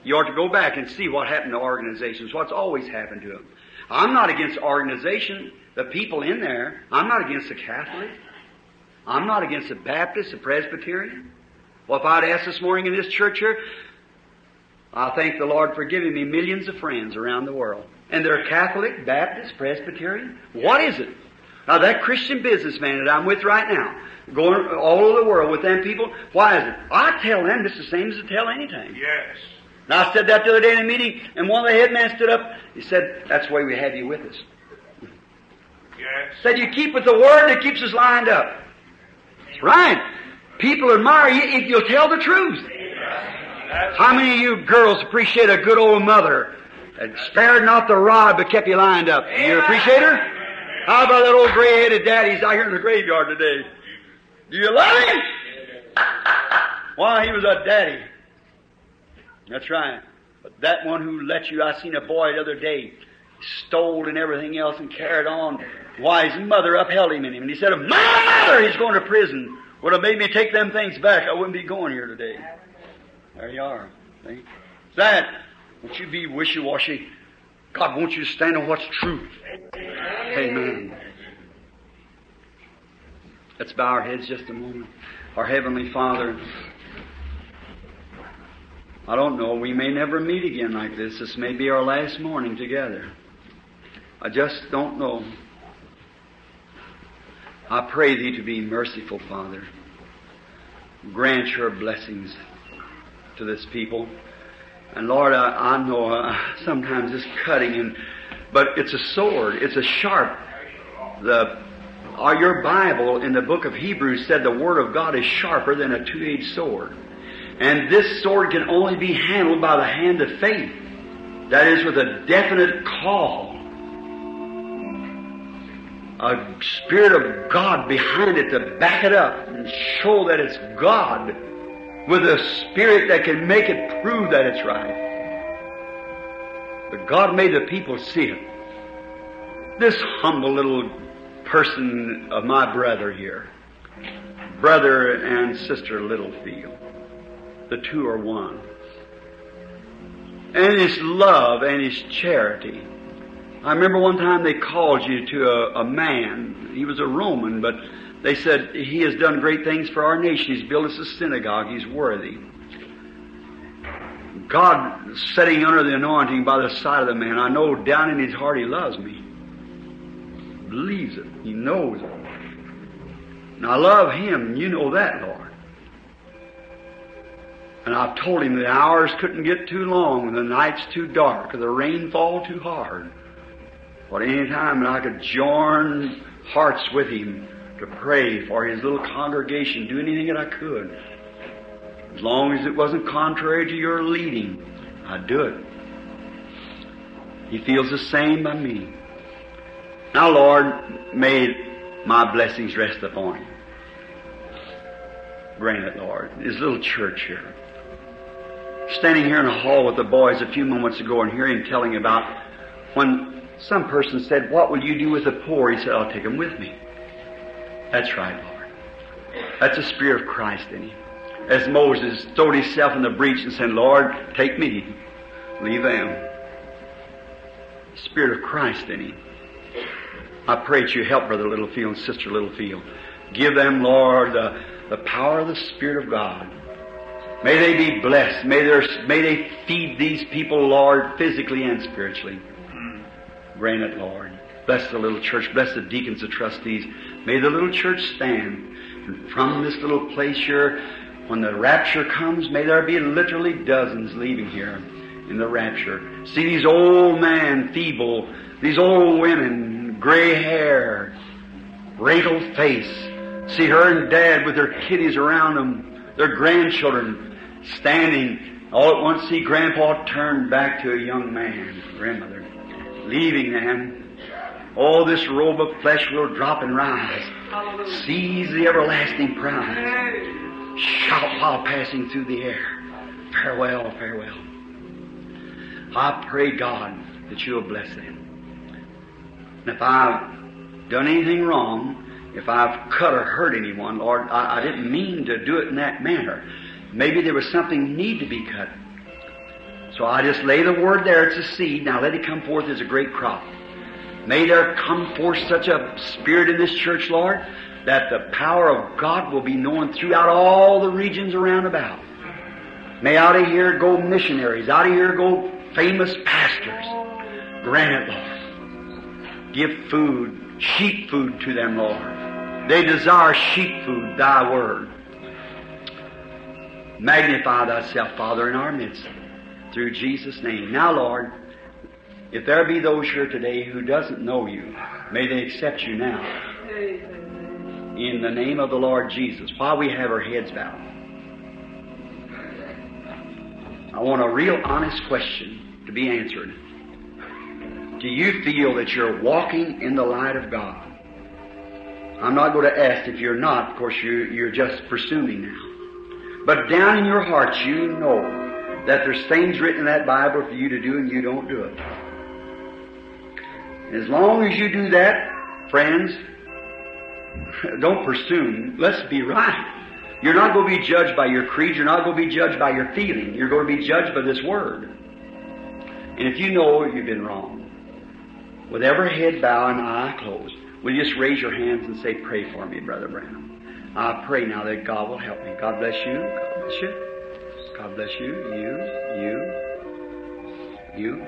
You ought to go back and see what happened to organizations, what's always happened to them. I'm not against organization, the people in there. I'm not against the Catholic. I'm not against the Baptist, the Presbyterian. Well, if I'd asked this morning in this church here, I thank the Lord for giving me millions of friends around the world. And they're Catholic, Baptist, Presbyterian. What is it? Now that Christian businessman that I'm with right now, going all over the world with them people, why is it? I tell them it's the same as I tell anything. Yes. And I said that the other day in a meeting, and one of the headmen stood up. He said, "That's why we have you with us." Yes. Said you keep with the word that keeps us lined up. That's right. People admire you if you'll tell the truth. That's How many of you girls appreciate a good old mother that spared not the rod but kept you lined up? You appreciate her? How about that old gray-headed daddy? He's out here in the graveyard today. Do you love him? Why, he was a daddy. That's right. But that one who let you, I seen a boy the other day, stole and everything else and carried on. Why, his mother upheld him in him. And he said, my mother, he's going to prison, would have made me take them things back, I wouldn't be going here today. There you are. See? That, won't you be wishy-washy? God wants you to stand on what's true. Amen. Let's bow our heads just a moment. Our Heavenly Father, I don't know, we may never meet again like this. This may be our last morning together. I just don't know. I pray Thee to be merciful, Father. Grant Your blessings to this people. And Lord, I, I know uh, <laughs> sometimes it's cutting, and but it's a sword. It's a sharp. The or your Bible in the book of Hebrews said the Word of God is sharper than a two-edged sword. And this sword can only be handled by the hand of faith. That is with a definite call. A Spirit of God behind it to back it up and show that it's God with a Spirit that can make it prove that it's right. But God made the people see it. This humble little person of my brother here, brother and sister Littlefield, the two are one. And his love and his charity. I remember one time they called you to a, a man. He was a Roman, but they said, He has done great things for our nation. He's built us a synagogue. He's worthy. God setting under the anointing by the side of the man. I know down in his heart he loves me. Believes it. He knows it. And I love him. You know that, Lord. And I've told him the hours couldn't get too long, the nights too dark, or the rain fall too hard. But any time I could join hearts with him to pray for his little congregation, do anything that I could. As long as it wasn't contrary to your leading, I'd do it. He feels the same by me. Now, Lord, may my blessings rest upon him. Grant it, Lord. His little church here. Standing here in the hall with the boys a few moments ago and hearing him telling about when some person said, What will you do with the poor? He said, I'll take them with me. That's right, Lord. That's the Spirit of Christ in him. As Moses throwed himself in the breach and said, Lord, take me. Leave them. The Spirit of Christ in him. I pray that you help Brother Littlefield and Sister Littlefield. Give them, Lord, the, the power of the Spirit of God May they be blessed. May, may they feed these people, Lord, physically and spiritually. Grant it, Lord. Bless the little church. Bless the deacons, the trustees. May the little church stand. And from this little place here, when the rapture comes, may there be literally dozens leaving here in the rapture. See these old men, feeble, these old women, gray hair, wrinkled face. See her and dad with their kiddies around them, their grandchildren standing. All at once see grandpa turn back to a young man, grandmother, leaving them. All this robe of flesh will drop and rise. Seize the everlasting prize. Shout while passing through the air. Farewell, farewell. I pray, God, that you'll bless them. And if I've done anything wrong, if I've cut or hurt anyone, Lord, I, I didn't mean to do it in that manner. Maybe there was something need to be cut. So I just lay the word there. It's a seed. Now let it come forth as a great crop. May there come forth such a spirit in this church, Lord, that the power of God will be known throughout all the regions around about. May out of here go missionaries. Out of here go famous pastors. Grant it, Lord. Give food, sheep food to them, Lord. They desire sheep food, thy word. Magnify thyself, Father, in our midst. Through Jesus' name. Now, Lord, if there be those here today who doesn't know you, may they accept you now. In the name of the Lord Jesus, while we have our heads bowed. I want a real honest question to be answered. Do you feel that you're walking in the light of God? I'm not going to ask if you're not. Of course, you're, you're just presuming now. But down in your heart, you know that there's things written in that Bible for you to do and you don't do it. As long as you do that, friends, <laughs> don't presume. Let's be right. You're not going to be judged by your creed. You're not going to be judged by your feeling. You're going to be judged by this Word. And if you know you've been wrong, with every head bowed and eye closed, will you just raise your hands and say, Pray for me, Brother Branham? I pray now that God will help me. God bless you. God bless you. God bless you. You. You. You.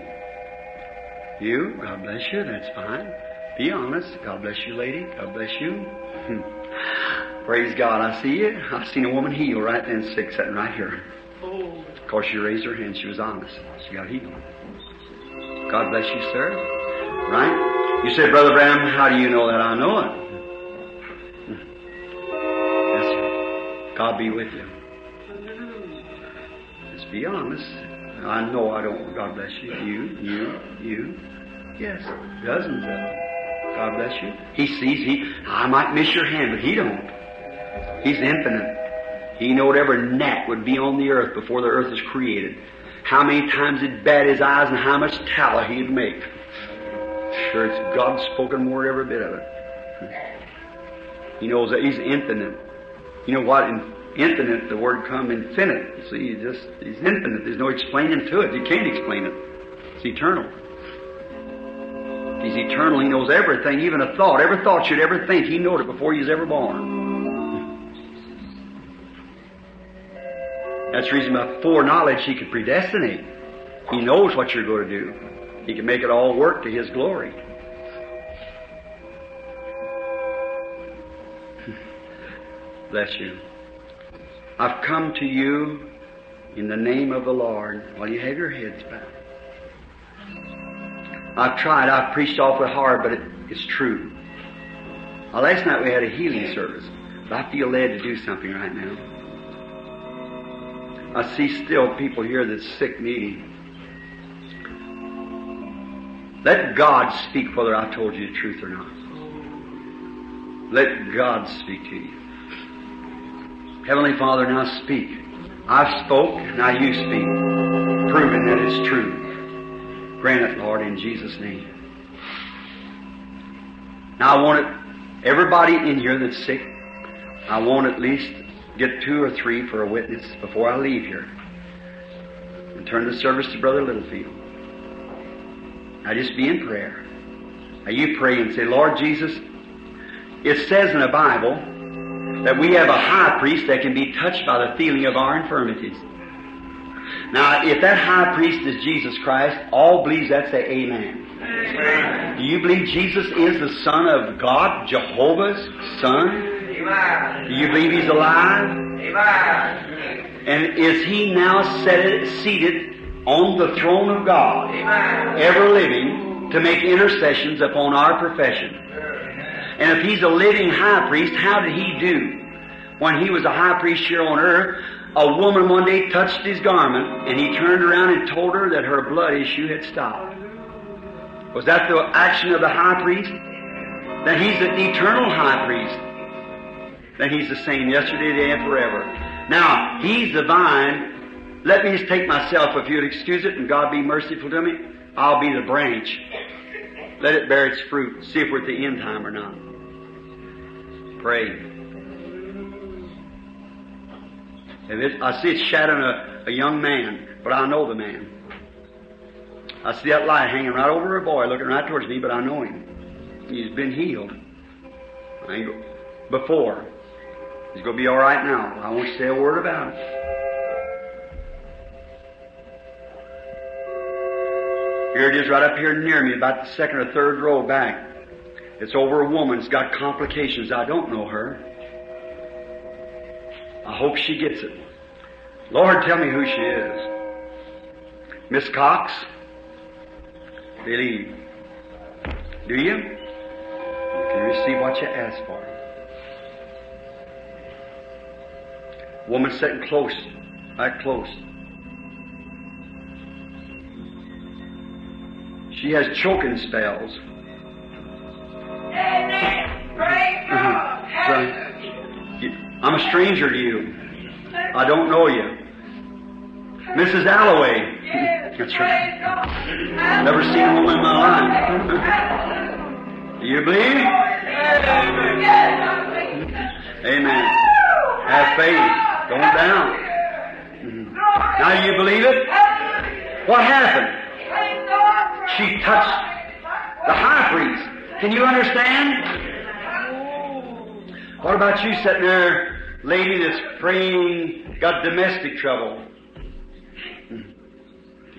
You. God bless you. That's fine. Be honest. God bless you, lady. God bless you. <laughs> Praise God. I see you. I've seen a woman heal right then, sick, sitting right here. Of course, she raised her hand. She was honest. She got healed. God bless you, sir. Right? You say, Brother Branham, how do you know that I know it? God be with you. Just be honest. I know I don't. God bless you. You, you, you. Yes, dozens of them. God bless you. He sees. He. I might miss your hand, but He don't. He's infinite. He knowed every gnat would be on the earth before the earth was created. How many times he'd bat his eyes and how much tallow he'd make. Sure, it's God's spoken word, every bit of it. He knows that He's infinite. You know what? In infinite, the word come infinite. You See, he just He's infinite. There's no explaining to it. You can't explain it. It's eternal. He's eternal. He knows everything, even a thought. Every thought you'd ever think, He knowed it before you was ever born. That's the reason by foreknowledge He could predestinate. He knows what you're going to do. He can make it all work to His glory. Bless you. I've come to you in the name of the Lord while you have your heads bowed. I've tried, I've preached awfully hard, but it, it's true. Well, last night we had a healing service, but I feel led to do something right now. I see still people here that's sick, needy. Let God speak whether I told you the truth or not. Let God speak to you. Heavenly Father, now speak. I've spoke, now you speak, proving that it's true. Grant it, Lord, in Jesus' name. Now I want it, everybody in here that's sick, I want at least get two or three for a witness before I leave here. And turn the service to Brother Littlefield. Now just be in prayer. Now you pray and say, Lord Jesus, it says in the Bible that we have a high priest that can be touched by the feeling of our infirmities. Now, if that high priest is Jesus Christ, all believes that say amen. Do you believe Jesus is the Son of God, Jehovah's Son? Amen. Do you believe He's alive? Amen. And is He now seated on the throne of God, ever living, to make intercessions upon our profession? And if He's a living high priest, how did He do? When He was a high priest here on earth, a woman one day touched His garment, and He turned around and told her that her blood issue had stopped. Was that the action of the high priest? That He's an eternal high priest. That He's the same yesterday, today, and forever. Now, He's the vine. Let me just take myself, if you'd excuse it, and God be merciful to me. I'll be the branch. Let it bear its fruit. See if we're at the end time or not. Pray. If it, I see it shadowing a, a young man, but I know the man. I see that light hanging right over a boy, looking right towards me, but I know him. He's been healed. Before. He's going to be all right now. I won't say a word about it. Here it is right up here near me, about the second or third row back. It's over a woman. It's got complications. I don't know her. I hope she gets it. Lord, tell me who she is. Miss Cox? Believe. Do you? You can receive what you ask for. Woman sitting close, right close. She has choking spells. Amen. Praise God. I'm a stranger to you. I don't know you. Mrs. Alloway. That's right. Never seen a woman in my life. Do you believe? Amen. Have faith. Don't down. Mhm. Now do you believe it? What happened? She touched the high priest. Can you understand? What about you sitting there, lady that's praying, got domestic trouble?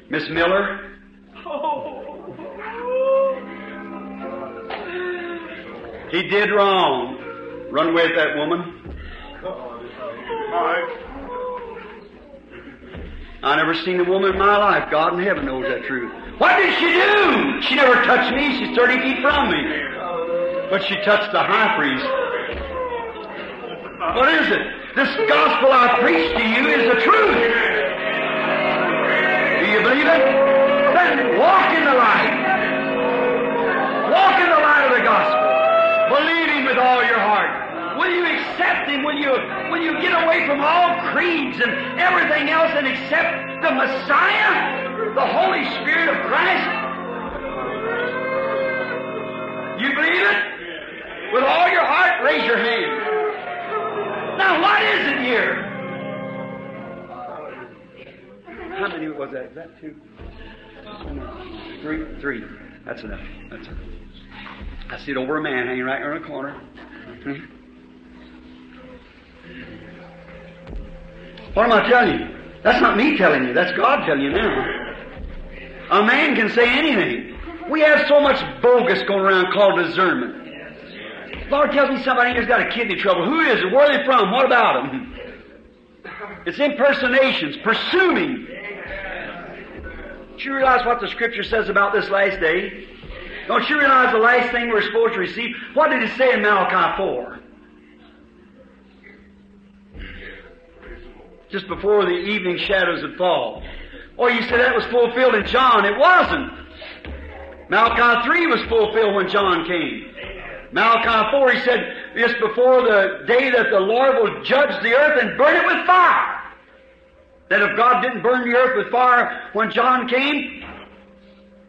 Miss Miller? He did wrong. Run away with that woman. I never seen a woman in my life. God in heaven knows that truth. What did she do? She never touched me. She's 30 feet from me. But she touched the high priest. What is it? This gospel I preach to you is the truth. Do you believe it? Then walk in the light. Walk in the light of the gospel. Believe Him with all your heart. Will you accept Him? Will you, will you get away from all creeds and everything else and accept the Messiah, the Holy Spirit of Christ? You believe it? With all your heart, raise your hand. Now, what is it here? How many was that? Is that two? Three? Three. That's enough. That's enough. I see it over a man hanging right in the corner. Hmm? What am I telling you? That's not me telling you. That's God telling you now. A man can say anything. We have so much bogus going around called discernment. Lord tells me somebody here's got a kidney trouble. Who is it? Where are they from? What about them? It's impersonations, presuming. Do you realize what the Scripture says about this last day? Don't you realize the last thing we're supposed to receive? What did it say in Malachi 4? Just before the evening shadows had fallen. Or you say that was fulfilled in John. It wasn't. Malachi 3 was fulfilled when John came. Malachi 4, he said, just before the day that the Lord will judge the earth and burn it with fire. That if God didn't burn the earth with fire when John came,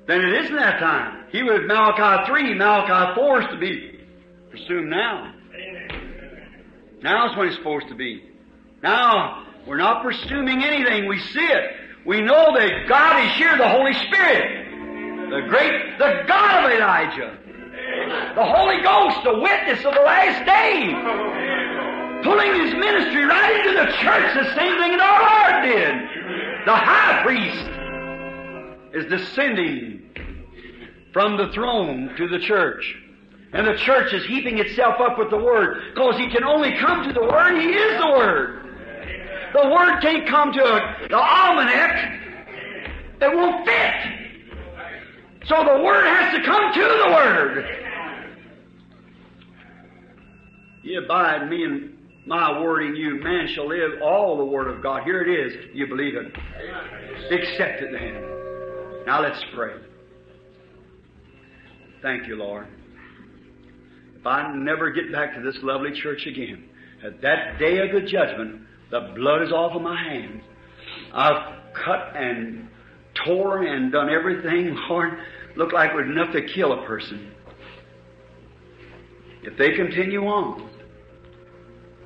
then it isn't that time. He was Malachi 3, Malachi 4 is to be presumed now. Now is when it's supposed to be. Now, we're not presuming anything. We see it. We know that God is here, the Holy Spirit. The great, the God of Elijah. The Holy Ghost, the witness of the last day. pulling his ministry right into the church, the same thing that our Lord did. The high priest is descending from the throne to the church. And the church is heaping itself up with the Word, because he can only come to the Word, he is the Word. The Word can't come to a, the almanac, it won't fit. So the Word has to come to the Word. You abide me and my word in you, man shall live all the word of God. Here it is. You believe it. Accept it then. Now let's pray. Thank you, Lord. If I never get back to this lovely church again, at that day of the judgment, the blood is off of my hands. I've cut and tore and done everything, <laughs> Lord, looked like it was enough to kill a person. If they continue on,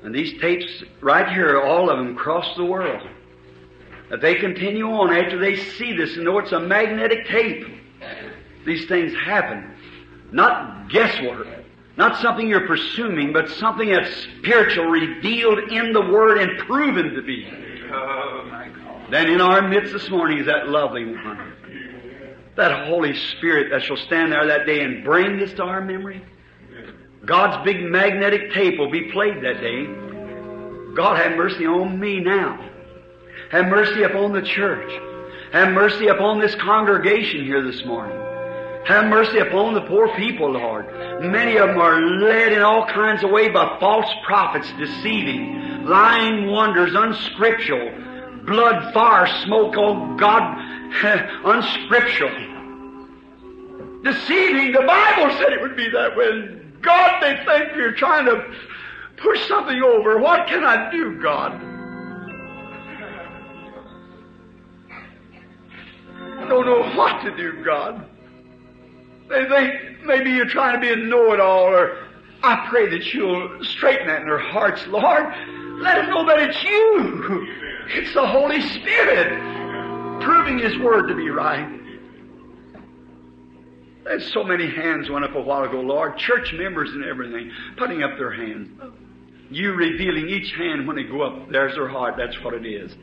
and these tapes right here, all of them across the world, if they continue on after they see this and know it's a magnetic tape, these things happen. Not guesswork. Not something you're presuming, but something that's spiritual, revealed in the Word and proven to be. Then in our midst this morning is that lovely one. That Holy Spirit that shall stand there that day and bring this to our memory. God's big magnetic tape will be played that day. God have mercy on me now. Have mercy upon the church. Have mercy upon this congregation here this morning. Have mercy upon the poor people, Lord. Many of them are led in all kinds of ways by false prophets, deceiving, lying wonders, unscriptural, blood, fire, smoke, oh God, <laughs> unscriptural. Deceiving. The Bible said it would be that way. God, they think you're trying to push something over. What can I do, God? I don't know what to do, God. Maybe you're trying to be a know-it-all, or I pray that you'll straighten that in their hearts, Lord. Let them know that it's you. It's the Holy Spirit proving His Word to be right. There's so many hands went up a while ago, Lord, church members and everything, putting up their hands. You revealing each hand when they go up, there's their heart, that's what it is.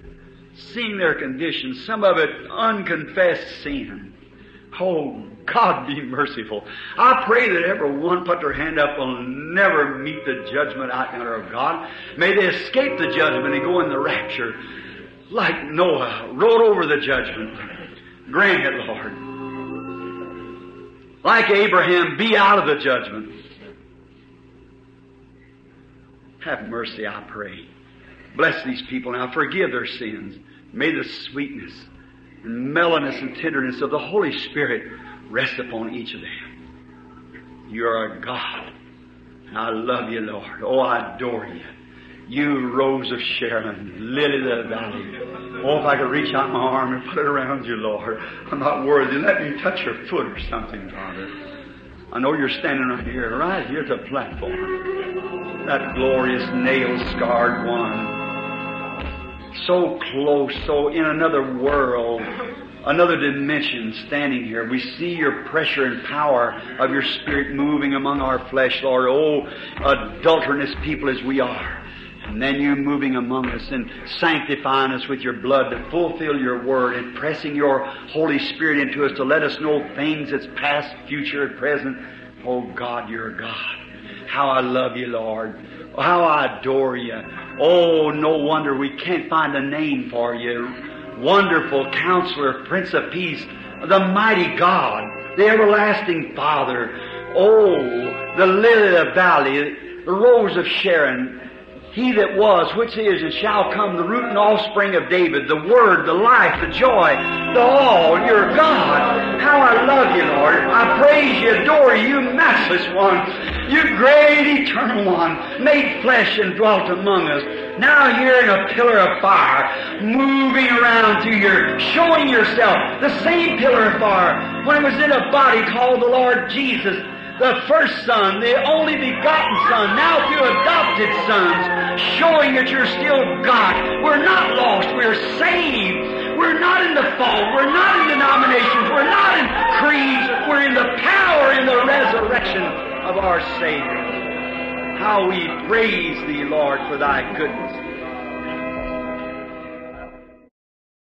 Seeing their condition, some of it unconfessed sin. Oh, God be merciful. I pray that every one put their hand up will never meet the judgment there of God. May they escape the judgment and go in the rapture like Noah rode over the judgment. Grant it, Lord. Like Abraham, be out of the judgment. Have mercy, I pray. Bless these people now. Forgive their sins. May the sweetness mellowness and tenderness of the Holy Spirit rest upon each of them. You are a God. I love you, Lord. Oh, I adore you. You rose of Sharon, lily of the valley. Oh, if I could reach out my arm and put it around you, Lord. I'm not worthy. Let me touch your foot or something, Father. I know you're standing right here, right here at the platform. That glorious nail-scarred one. So close, so in another world, another dimension standing here. We see your pressure and power of your Spirit moving among our flesh, Lord. Oh, adulterous people as we are. And then you moving among us and sanctifying us with your blood to fulfill your word and pressing your Holy Spirit into us to let us know things that's past, future, and present. Oh God, you're God. How I love you, Lord. How I adore you. Oh, no wonder we can't find a name for you. Wonderful counselor, Prince of Peace, the mighty God, the everlasting Father. Oh, the lily of the valley, the rose of Sharon, he that was, which is, and shall come, the root and offspring of David, the Word, the life, the joy, the all, your God. How I love you, Lord. I praise you, adore you, matchless one. You great eternal one, made flesh and dwelt among us. Now you're in a pillar of fire, moving around through your, showing yourself, the same pillar of fire, when it was in a body called the Lord Jesus, the first Son, the only begotten Son, now through adopted sons, showing that you're still God. We're not lost, we're saved. We're not in the fault, we're not in denominations, we're not in creeds, we're in the power and the resurrection of our Savior. How we praise Thee, Lord, for Thy goodness.